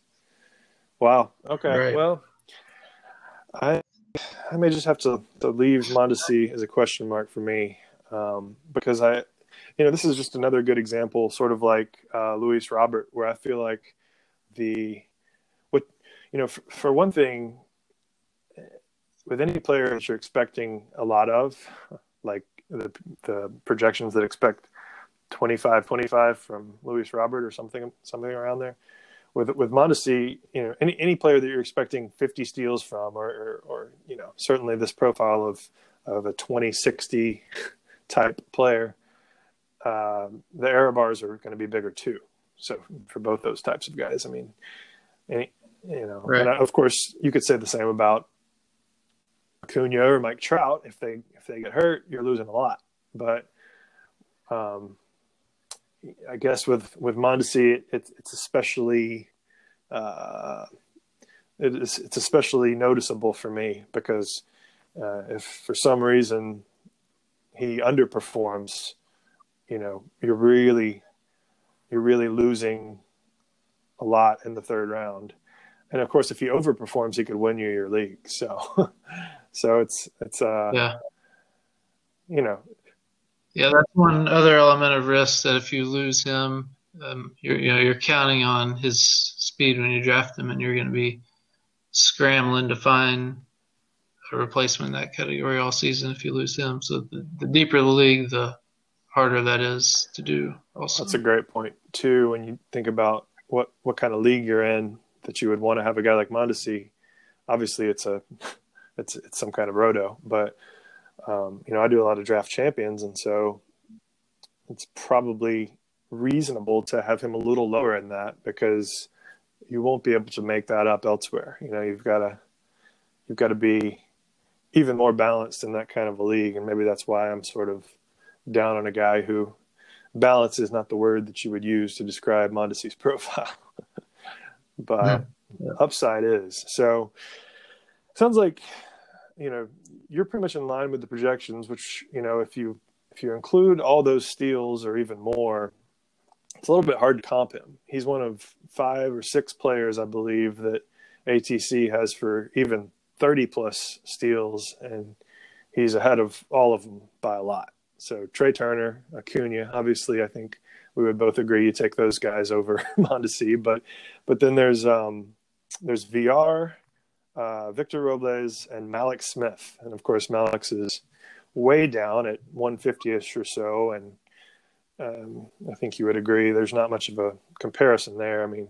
Wow. Okay. Right. Well, I I may just have to, to leave Mondesi as a question mark for me um, because I, you know, this is just another good example, sort of like uh, Luis Robert, where I feel like the you know for, for one thing with any player that you're expecting a lot of, like the the projections that expect 25 25 from Luis Robert or something something around there with with Mondesi, you know, any any player that you're expecting 50 steals from, or, or, or you know, certainly this profile of of a 2060 type player, uh, the error bars are going to be bigger too. So for both those types of guys, I mean, any, you know, right. and of course you could say the same about Acuna or Mike Trout. If they if they get hurt, you're losing a lot. But um, I guess with with Mondesi, it, it's especially uh, it is, it's especially noticeable for me because uh, if for some reason he underperforms, you know, you're really you're really losing a lot in the third round. And of course, if he overperforms, he could win you your league. So, so it's it's uh, yeah, you know, yeah, that's one other element of risk that if you lose him, um, you're you know you're counting on his speed when you draft him, and you're going to be scrambling to find a replacement in that category all season if you lose him. So the, the deeper the league, the harder that is to do. Also, that's a great point too. When you think about what what kind of league you're in, that you would want to have a guy like Mondesi. Obviously, it's a it's it's some kind of roto, but um, you know, I do a lot of draft champions, and so it's probably reasonable to have him a little lower in that because you won't be able to make that up elsewhere. You know, you've got to you've got to be even more balanced in that kind of a league, and maybe that's why I'm sort of down on a guy who balance is not the word that you would use to describe Mondesi's profile, but yeah. Upside is. So sounds like you know you're pretty much in line with the projections, which you know if you if you include all those steals or even more, it's a little bit hard to comp him. He's one of five or six players, I believe, that ATC has for even 30 plus steals, and he's ahead of all of them by a lot. So Trea Turner, Acuna, obviously, I think we would both agree you take those guys over Mondesi, but but then there's um, there's Villar, uh, Victor Robles, and Mallex Smith, and of course Mallex is way down at 150ish or so, and um, I think you would agree there's not much of a comparison there. I mean,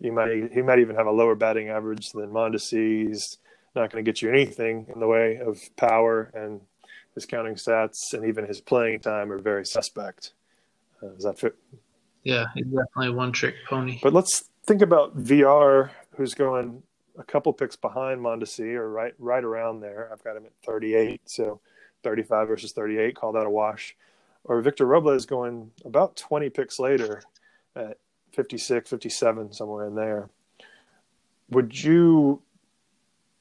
he might he might even have a lower batting average than Mondesi. He's not going to get you anything in the way of power, and his counting stats and even his playing time are very suspect. Uh, does that fit? Yeah, he's definitely a one trick pony. But let's think about Villar, who's going a couple picks behind Mondesi, or right right around there. I've got him at 38, so 35 versus 38. Call that a wash. Or Victor Robles going about 20 picks later at 56, 57, somewhere in there. Would you,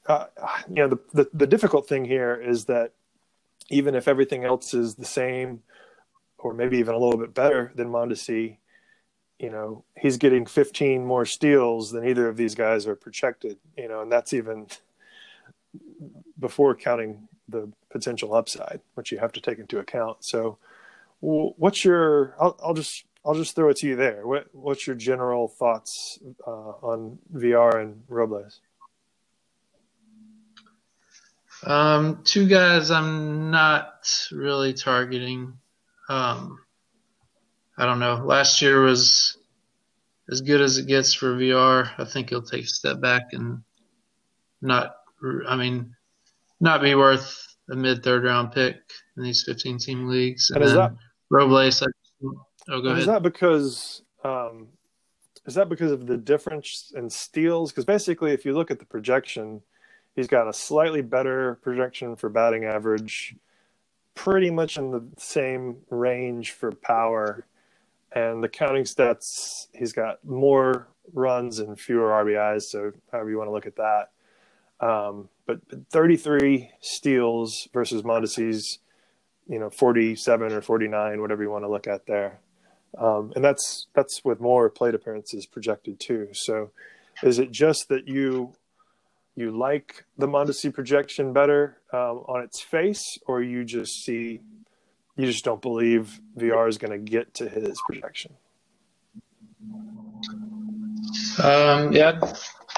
uh, you know, the, the, the difficult thing here is that even if everything else is the same, or maybe even a little bit better than Mondesi, you know, he's getting 15 more steals than either of these guys are projected, you know, and that's even before counting the potential upside, which you have to take into account. So, what's your? I'll, I'll just I'll just throw it to you there. What what's your general thoughts uh, on Villar and Robles? Um, two guys I'm not really targeting. Um, I don't know. Last year was as good as it gets for Villar. I think he'll take a step back and not. I mean, not be worth a mid third round pick in these 15 team leagues. And, and is that Robles? I, oh, go ahead. Is that because um, is that because of the difference in steals? Because basically, if you look at the projection, he's got a slightly better projection for batting average, pretty much in the same range for power, and the counting stats he's got more runs and fewer RBIs. So however you want to look at that. Um, but 33 steals versus Mondesi's, you know, 47 or 49, whatever you want to look at there. Um, and that's that's with more plate appearances projected too. So, is it just that you you like the Mondesi projection better um, on its face, or you just see you just don't believe Villar is going to get to his projection? Um, yeah,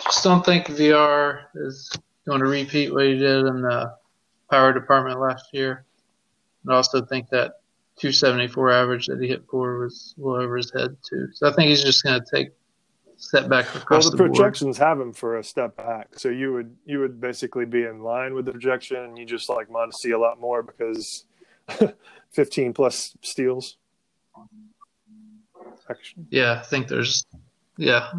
just don't think Villar is going to repeat what he did in the power department last year. I also think that 274 average that he hit for was well over his head too. So I think he's just going to take step back across well, the, the projections board. have him for a step back. So you would you would basically be in line with the projection, and you just like Mondesi a lot more because 15 plus steals. Yeah, I think there's yeah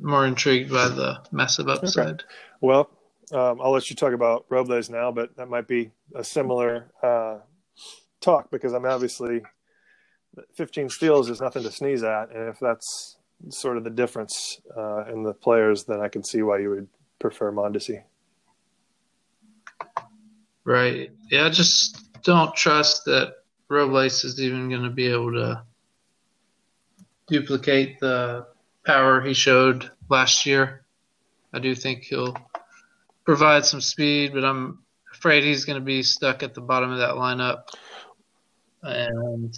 more intrigued by the massive upside. Okay. Well, um, I'll let you talk about Robles now, but that might be a similar uh, talk because I'm obviously 15 steals is nothing to sneeze at, and if that's sort of the difference uh, in the players, then I can see why you would prefer Mondesi. Right. Yeah, I just don't trust that Robles is even going to be able to duplicate the power he showed last year. I do think he'll provide some speed, but I'm afraid he's going to be stuck at the bottom of that lineup. And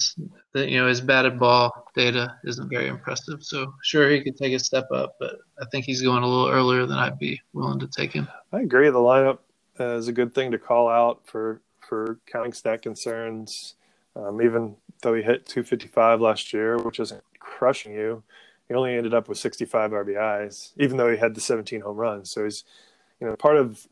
you know his batted ball data isn't very impressive. So sure he could take a step up, but I think he's going a little earlier than I'd be willing to take him. I agree. The lineup uh, is a good thing to call out for for counting stat concerns. Um, even though he hit 255 last year, which isn't crushing you, he only ended up with 65 RBIs, even though he had the 17 home runs. So he's you know part of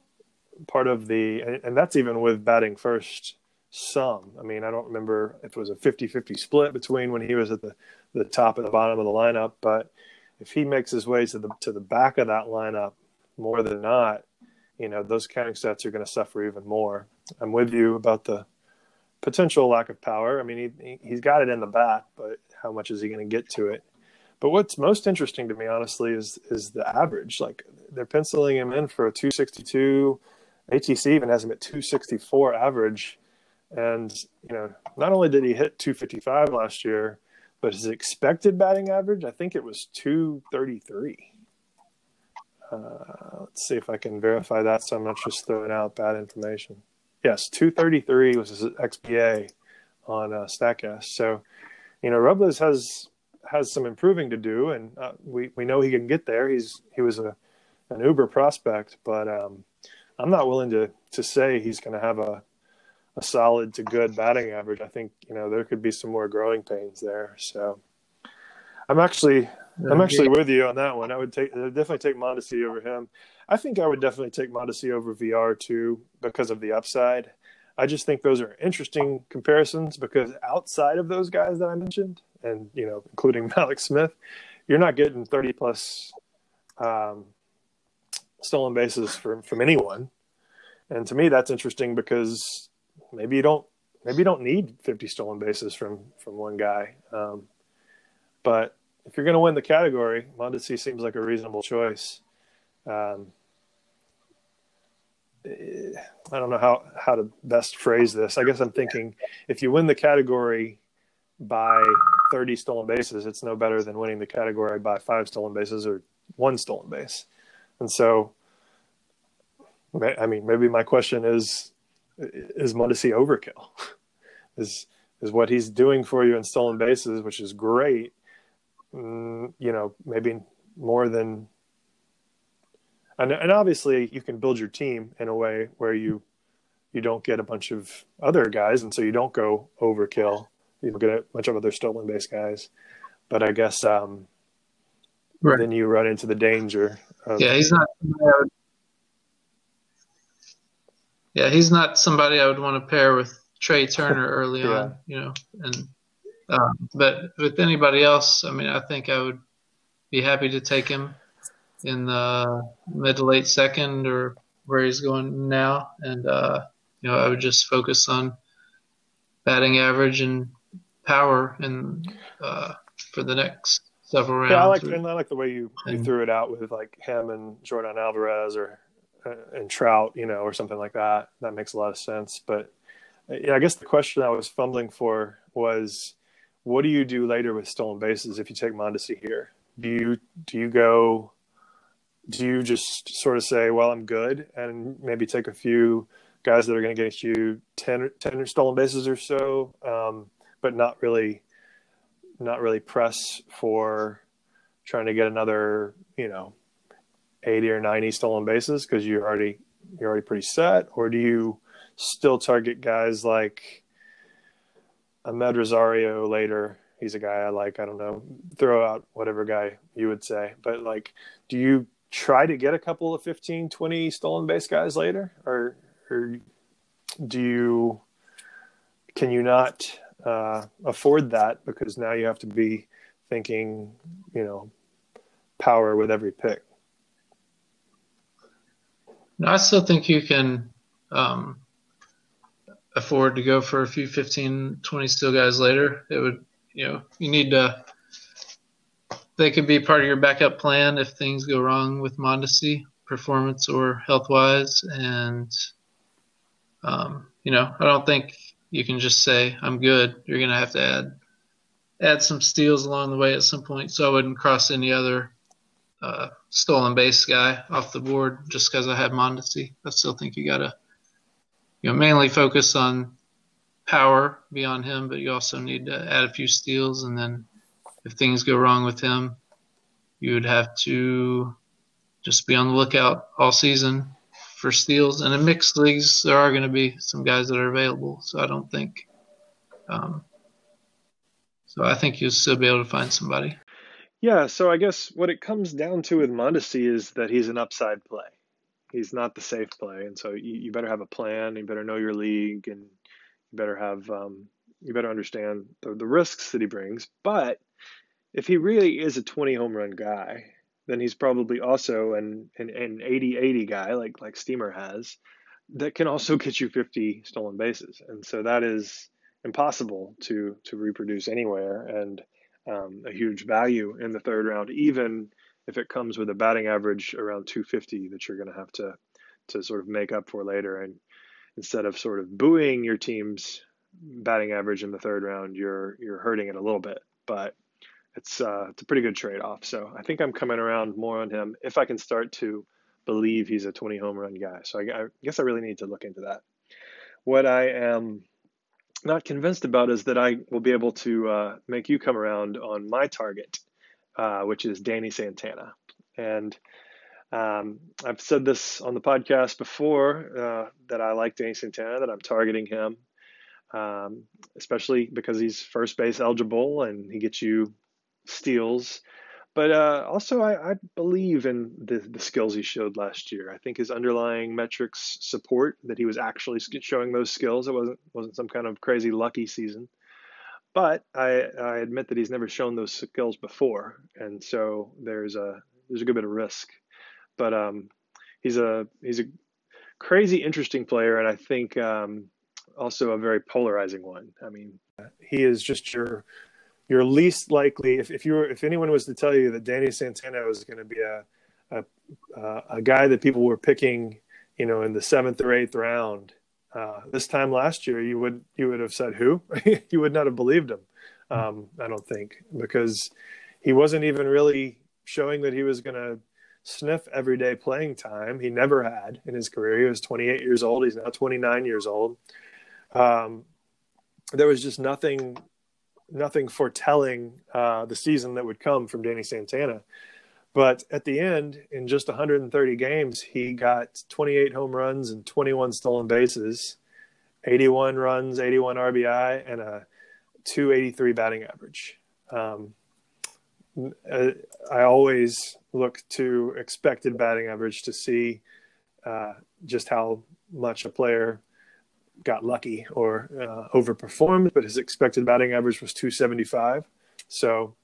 part of the and that's even with batting first some i mean i don't remember if it was a 50-50 split between when he was at the the top and the bottom of the lineup but if he makes his way to the to the back of that lineup more than not you know those counting stats are going to suffer even more. I'm with you about the potential lack of power. I mean, he he's got it in the bat, but how much is he going to get to it? But what's most interesting to me, honestly, is is the average. Like they're penciling him in for a 262. ATC even has him at 264 average, and you know, not only did he hit 255 last year, but his expected batting average, I think it was 233. Uh, let's see if I can verify that. So I'm not just throwing out bad information. Yes, 233 was his XBA on uh. So, you know, Robles has has some improving to do, and uh, we we know he can get there. He's he was a an uber prospect, but um, I'm not willing to to say he's going to have a a solid to good batting average. I think you know there could be some more growing pains there. So I'm actually I'm actually with you on that one. I would take I'd definitely take Mondesi over him. I think I would definitely take Mondesi over Villar too because of the upside. I just think those are interesting comparisons because outside of those guys that I mentioned, and you know, including Mallex Smith, you're not getting 30 plus um, stolen bases from from anyone. And to me, that's interesting because maybe you don't maybe you don't need 50 stolen bases from from one guy. Um, but if you're going to win the category, Mondesi seems like a reasonable choice. Um, I don't know how how to best phrase this. I guess I'm thinking if you win the category by 30 stolen bases, it's no better than winning the category by five stolen bases or one stolen base. And so, I mean, maybe my question is is Mondesi overkill? is is what he's doing for you in stolen bases, which is great. Mm, you know, maybe more than, and, and obviously you can build your team in a way where you you don't get a bunch of other guys, and so you don't go overkill. You don't get a bunch of other stolen base guys. But I guess um, right. then you run into the danger. Of, yeah, he's not. Yeah, he's not somebody I would want to pair with Trea Turner early yeah. on, you know. And um, but with anybody else, I mean, I think I would be happy to take him in the mid to late second or where he's going now, and uh, you know, I would just focus on batting average and power and uh, for the next several rounds. Yeah, I like and I like the way you, you threw it out with like him and Yordan Alvarez or uh, and Trout, you know, or something like that. That makes a lot of sense. But yeah, I guess the question I was fumbling for was, what do you do later with stolen bases if you take Mondesi here? Do you do you go? Do you just sort of say, well, I'm good, and maybe take a few guys that are going to get you 10, 10 stolen bases or so, um, but not really, not really press for trying to get another, you know, 80 or 90 stolen bases because you're already you're already pretty set? Or do you still target guys like Amed Rosario later? He's a guy I like I don't know throw out whatever guy you would say but like do you try to get a couple of 15 20 stolen base guys later or or do you can you not uh, afford that because now you have to be thinking you know power with every pick no, I still think you can um, afford to go for a few 15, 20 still guys later. It would, you know, you need to. They could be part of your backup plan if things go wrong with Mondesi, performance or health wise. And, um, you know, I don't think you can just say, I'm good. You're going to have to add add some steals along the way at some point. So I wouldn't cross any other uh, stolen base guy off the board just because I have Mondesi. I still think you got to you know mainly focus on power beyond him, but you also need to add a few steals. And then if things go wrong with him, you would have to just be on the lookout all season for steals. And in mixed leagues, there are going to be some guys that are available. So I don't think. Um, so I think you'll still be able to find somebody. Yeah, so I guess what it comes down to with Mondesi is that he's an upside play. He's not the safe play, and so you, you better have a plan. You better know your league, and you better have um, you better understand the, the risks that he brings. But if he really is a 20 home run guy, then he's probably also an an, an 80-80 guy like like Steamer has that can also get you 50 stolen bases. And so that is impossible to to reproduce anywhere and um, a huge value in the third round, even if it comes with a batting average around 250 that you're going to have to to sort of make up for later. And instead of sort of booing your team's batting average in the third round, you're you're hurting it a little bit. But it's uh, it's a pretty good trade off. So I think I'm coming around more on him if I can start to believe he's a 20 home run guy. So I, I guess I really need to look into that. What I am not convinced about is that I will be able to uh, make you come around on my target, uh, which is Danny Santana. And um, I've said this on the podcast before uh, that I like Danny Santana, that I'm targeting him, um, especially because he's first base eligible and he gets you steals but uh, also, I, I, believe in the, the skills he showed last year. I think his underlying metrics support that he was actually showing those skills. It wasn't wasn't some kind of crazy lucky season. But I, I admit that he's never shown those skills before, and so there's a there's a good bit of risk. But um, he's a he's a crazy interesting player, and I think um, also a very polarizing one. I mean, he is just your you're least likely if, if you were if anyone was to tell you that Danny Santana was going to be a a, uh, a guy that people were picking, you know, in the seventh or eighth round uh, this time last year, you would you would have said who? you would not have believed him. Um, I don't think because he wasn't even really showing that he was going to sniff everyday playing time. He never had in his career. He was 28 years old. He's now 29 years old. Um, there was just nothing nothing foretelling uh, the season that would come from Danny Santana. But at the end, in just 130 games, he got 28 home runs and 21 stolen bases, 81 runs, 81 RBI, and a 283 batting average. Um, I always look to expected batting average to see uh, just how much a player got lucky or uh, overperformed, but his expected batting average was 275. So,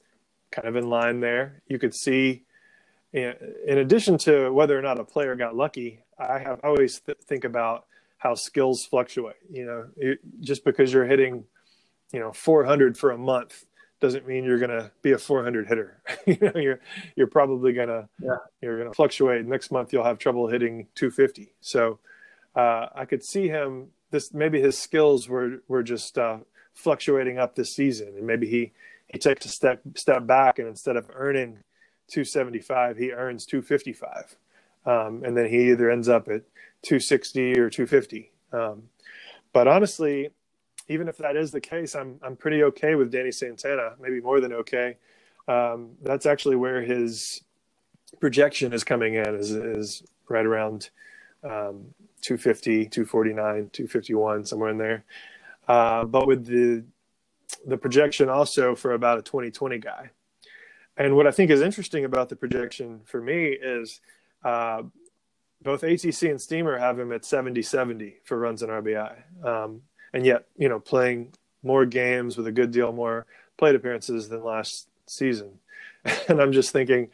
kind of in line there. You could see, in addition to whether or not a player got lucky, I have I always th- think about how skills fluctuate. You know, it, just because you're hitting, you know, 400 for a month doesn't mean you're going to be a 400 hitter. you know, you're you're probably going to yeah. you're going to fluctuate. Next month you'll have trouble hitting 250. So uh, I could see him this maybe his skills were were just uh, fluctuating up this season, and maybe he he takes a step step back, and instead of earning 275, he earns 255, um, and then he either ends up at 260 or 250. Um, but honestly, even if that is the case, I'm I'm pretty okay with Danny Santana, maybe more than okay. Um, that's actually where his projection is coming in is is right around um, 250, 249, 251, somewhere in there. Uh, but with the the projection also for about a 2020 guy. And what I think is interesting about the projection for me is uh, both ATC and Steamer have him at 70 70 for runs and RBI. Um, and yet, you know, playing more games with a good deal more plate appearances than last season. and I'm just thinking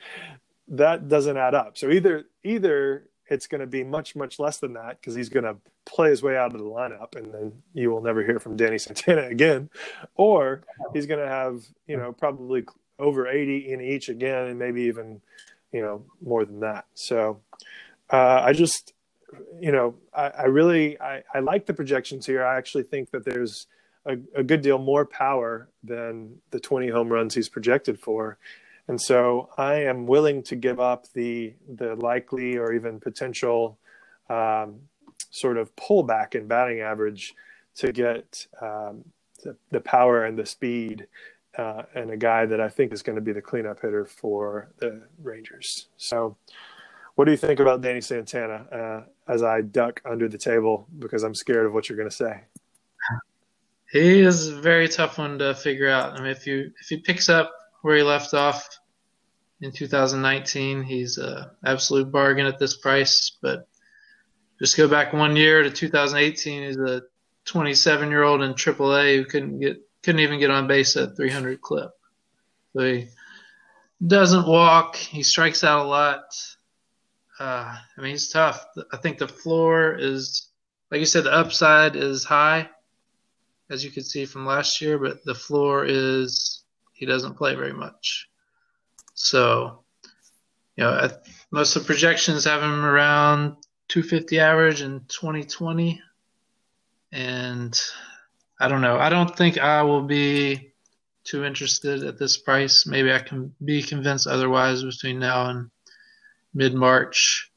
that doesn't add up. So either either it's going to be much much less than that because he's going to play his way out of the lineup and then you will never hear from Danny Santana again. Or he's going to have you know probably over 80 in each again and maybe even you know more than that. So uh, I just you know I, I really I, I, like the projections here. I actually think that there's a, a good deal more power than the 20 home runs he's projected for and so I am willing to give up the the likely or even potential um, sort of pullback in batting average to get um, the, the, power and the speed uh, and a guy that I think is going to be the cleanup hitter for the Rangers. So, what do you think about Danny Santana uh, as I duck under the table because I'm scared of what you're going to say? He is a very tough one to figure out. I mean, if you if he picks up where he left off in 2019. He's an absolute bargain at this price. But just go back one year to 2018. He's a 27 year old in AAA who couldn't get couldn't even get on base at 300 clip. So he doesn't walk. He strikes out a lot. Uh, I mean, he's tough. I think the floor is, like you said, the upside is high, as you can see from last year, but the floor is he doesn't play very much. So, you know, most of the projections have him around 250 average in 2020. And I don't know. I don't think I will be too interested at this price. Maybe I can be convinced otherwise between now and mid March,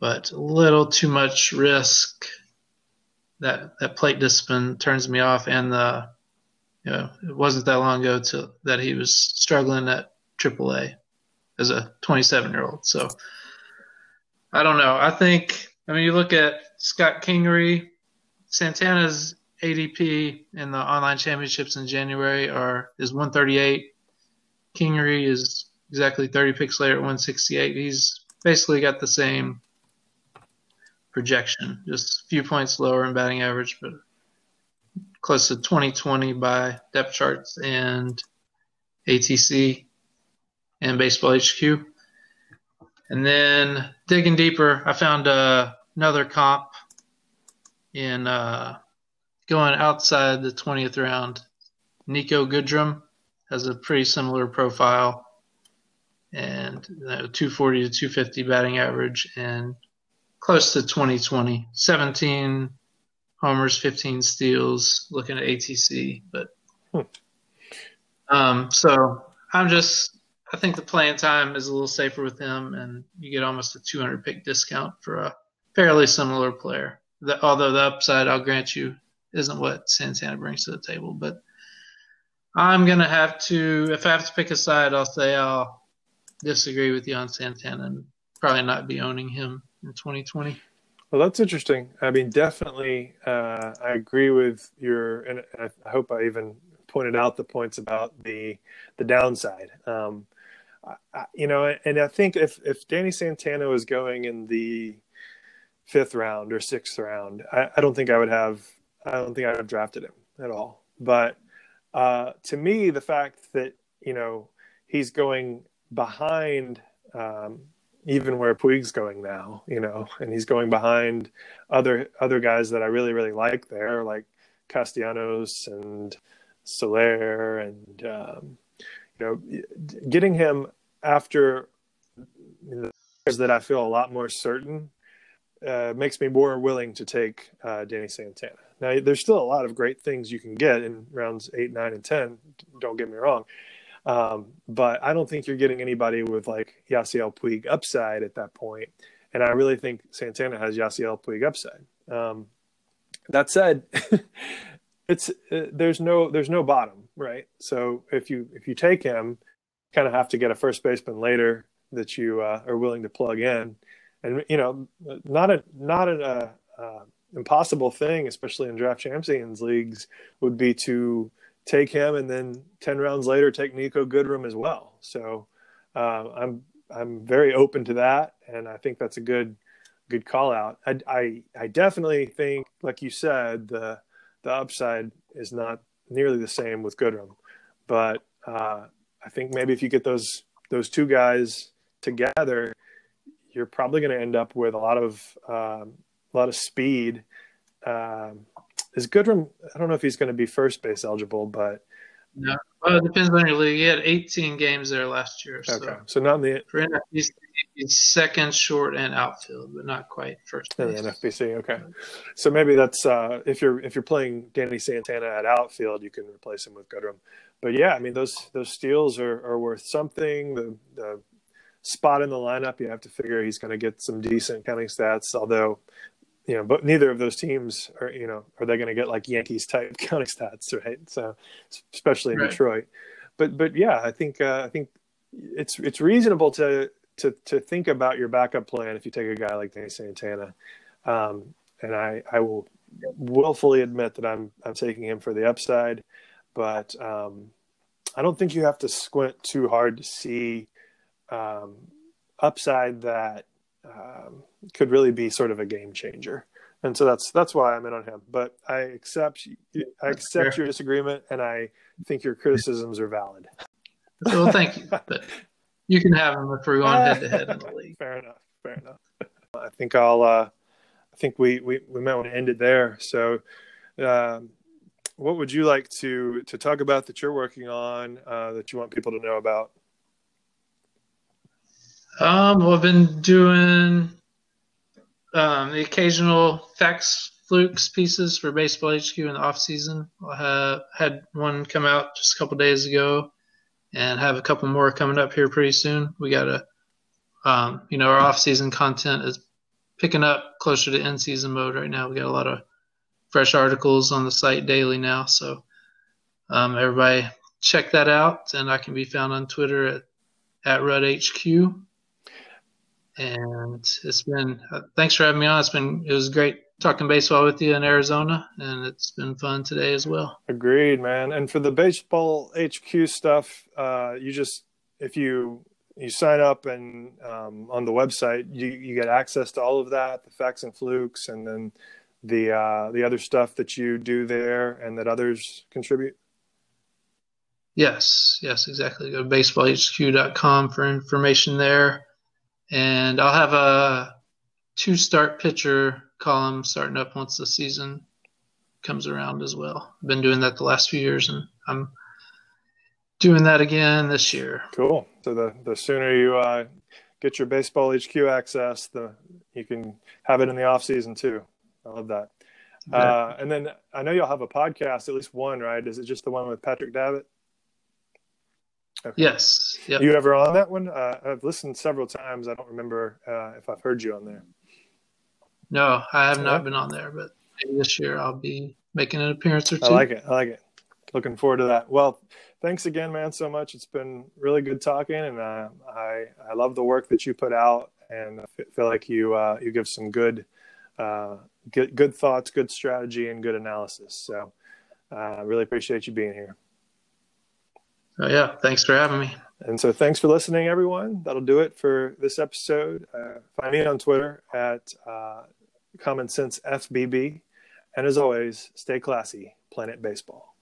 but a little too much risk. That that plate discipline turns me off, and the you know it wasn't that long ago to, that he was struggling at AAA as a 27 year old. So I don't know. I think I mean you look at Scott Kingery, Santana's ADP in the online championships in January are is 138. Kingery is exactly 30 picks later at 168. He's basically got the same projection, just a few points lower in batting average, but close to 2020 by depth charts and ATC and Baseball HQ. And then digging deeper, I found uh, another comp in uh, going outside the 20th round. Niko Goodrum has a pretty similar profile and you know, 240 to 250 batting average and close to 2020 17 homers 15 steals looking at atc but hmm. um, so i'm just i think the playing time is a little safer with him and you get almost a 200 pick discount for a fairly similar player the, although the upside i'll grant you isn't what santana brings to the table but i'm going to have to if i have to pick a side i'll say i'll disagree with you on Santana and probably not be owning him in 2020. Well, that's interesting. I mean, definitely, uh, I agree with your, and I hope I even pointed out the points about the the downside. Um, you know, and I think if if Danny Santana was going in the fifth round or sixth round, I, I don't think I would have. I don't think I would have drafted him at all. But uh, to me, the fact that you know he's going behind um, even where Puig's going now, you know, and he's going behind other other guys that I really really like there, like Castellanos and Soler, and um, you know, getting him after that I feel a lot more certain uh, makes me more willing to take uh, Danny Santana. Now, there's still a lot of great things you can get in rounds eight, nine, and ten. Don't get me wrong, um, but I don't think you're getting anybody with like Yasiel Puig upside at that point. And I really think Santana has Yasiel Puig upside. Um, that said, it's uh, there's no there's no bottom, right? So if you if you take him, kind of have to get a first baseman later that you uh, are willing to plug in, and you know, not a not an uh, uh, impossible thing, especially in draft champions leagues, would be to take him, and then ten rounds later take Niko Goodrum as well. So uh, I'm I'm very open to that, and I think that's a good good call out. I, I, I definitely think, like you said, the the upside is not nearly the same with Goodrum, but uh, I think maybe if you get those those two guys together, you're probably going to end up with a lot of um, a lot of speed. Um, is Goodrum? I don't know if he's going to be first base eligible, but no. Well, it depends on your league. He had 18 games there last year. So. Okay, so not in the for NFBC, he's second, short, and outfield, but not quite first base. In the NFBC, okay. So maybe that's uh, if you're if you're playing Danny Santana at outfield, you can replace him with Goodrum. But yeah, I mean those those steals are, are worth something. The the spot in the lineup, you have to figure he's going to get some decent counting stats. Although you know, but neither of those teams are, you know, are they going to get like Yankees type counting stats, right? So, especially in right. Detroit. But, but yeah, I think, uh, I think it's, it's reasonable to, to, to think about your backup plan if you take a guy like Danny Santana. Um, and I, I will willfully admit that I'm, I'm taking him for the upside, but, um, I don't think you have to squint too hard to see, um, upside that, um, could really be sort of a game changer. And so that's that's why I'm in on him. But I accept I accept your disagreement, and I think your criticisms are valid. Well, thank you. But you can have him if we're going head to head in the league. Fair enough. Fair enough. I think I'll. Uh, I think we, we we might want to end it there. So, um, what would you like to to talk about that you're working on uh, that you want people to know about? Um, well, I've been doing um, the occasional facts flukes pieces for Baseball HQ in the off season. I had one come out just a couple days ago, and have a couple more coming up here pretty soon. We got a, um, you know, our off season content is picking up closer to end season mode right now. We got a lot of fresh articles on the site daily now, so um, everybody check that out. And I can be found on Twitter at at RudHQ and it's been uh, thanks for having me on. It's been it was great talking baseball with you in Arizona, and it's been fun today as well. Agreed, man. And for the baseball HQ stuff, uh, you just if you you sign up and um, on the website, you you get access to all of that, the facts and flukes, and then the uh, the other stuff that you do there and that others contribute. Yes, yes, exactly. Go to baseballhq.com for information there and I'll have a two start pitcher column starting up once the season comes around as well. I've been doing that the last few years, and I'm doing that again this year. Cool. So the the sooner you uh, get your baseball HQ access, the you can have it in the off season too. I love that. Uh, and then I know you'll have a podcast, at least one, right? Is it just the one with Patrick Davitt? Okay. Yes. Yep. You ever on that one? Uh, I've listened several times. I don't remember uh, if I've heard you on there. No, I have not been on there, but this year I'll be making an appearance or two. I like it. I like it. Looking forward to that. Well, thanks again, man, so much. It's been really good talking, and uh, I I love the work that you put out, and I feel like you uh, you give some good, uh, good good thoughts, good strategy, and good analysis. So, uh, I really appreciate you being here. Oh, yeah. Thanks for having me. And so thanks for listening, everyone. That'll do it for this episode. Uh, find me on Twitter at uh, Common Sense FBB. And as always, stay classy, Planet Baseball.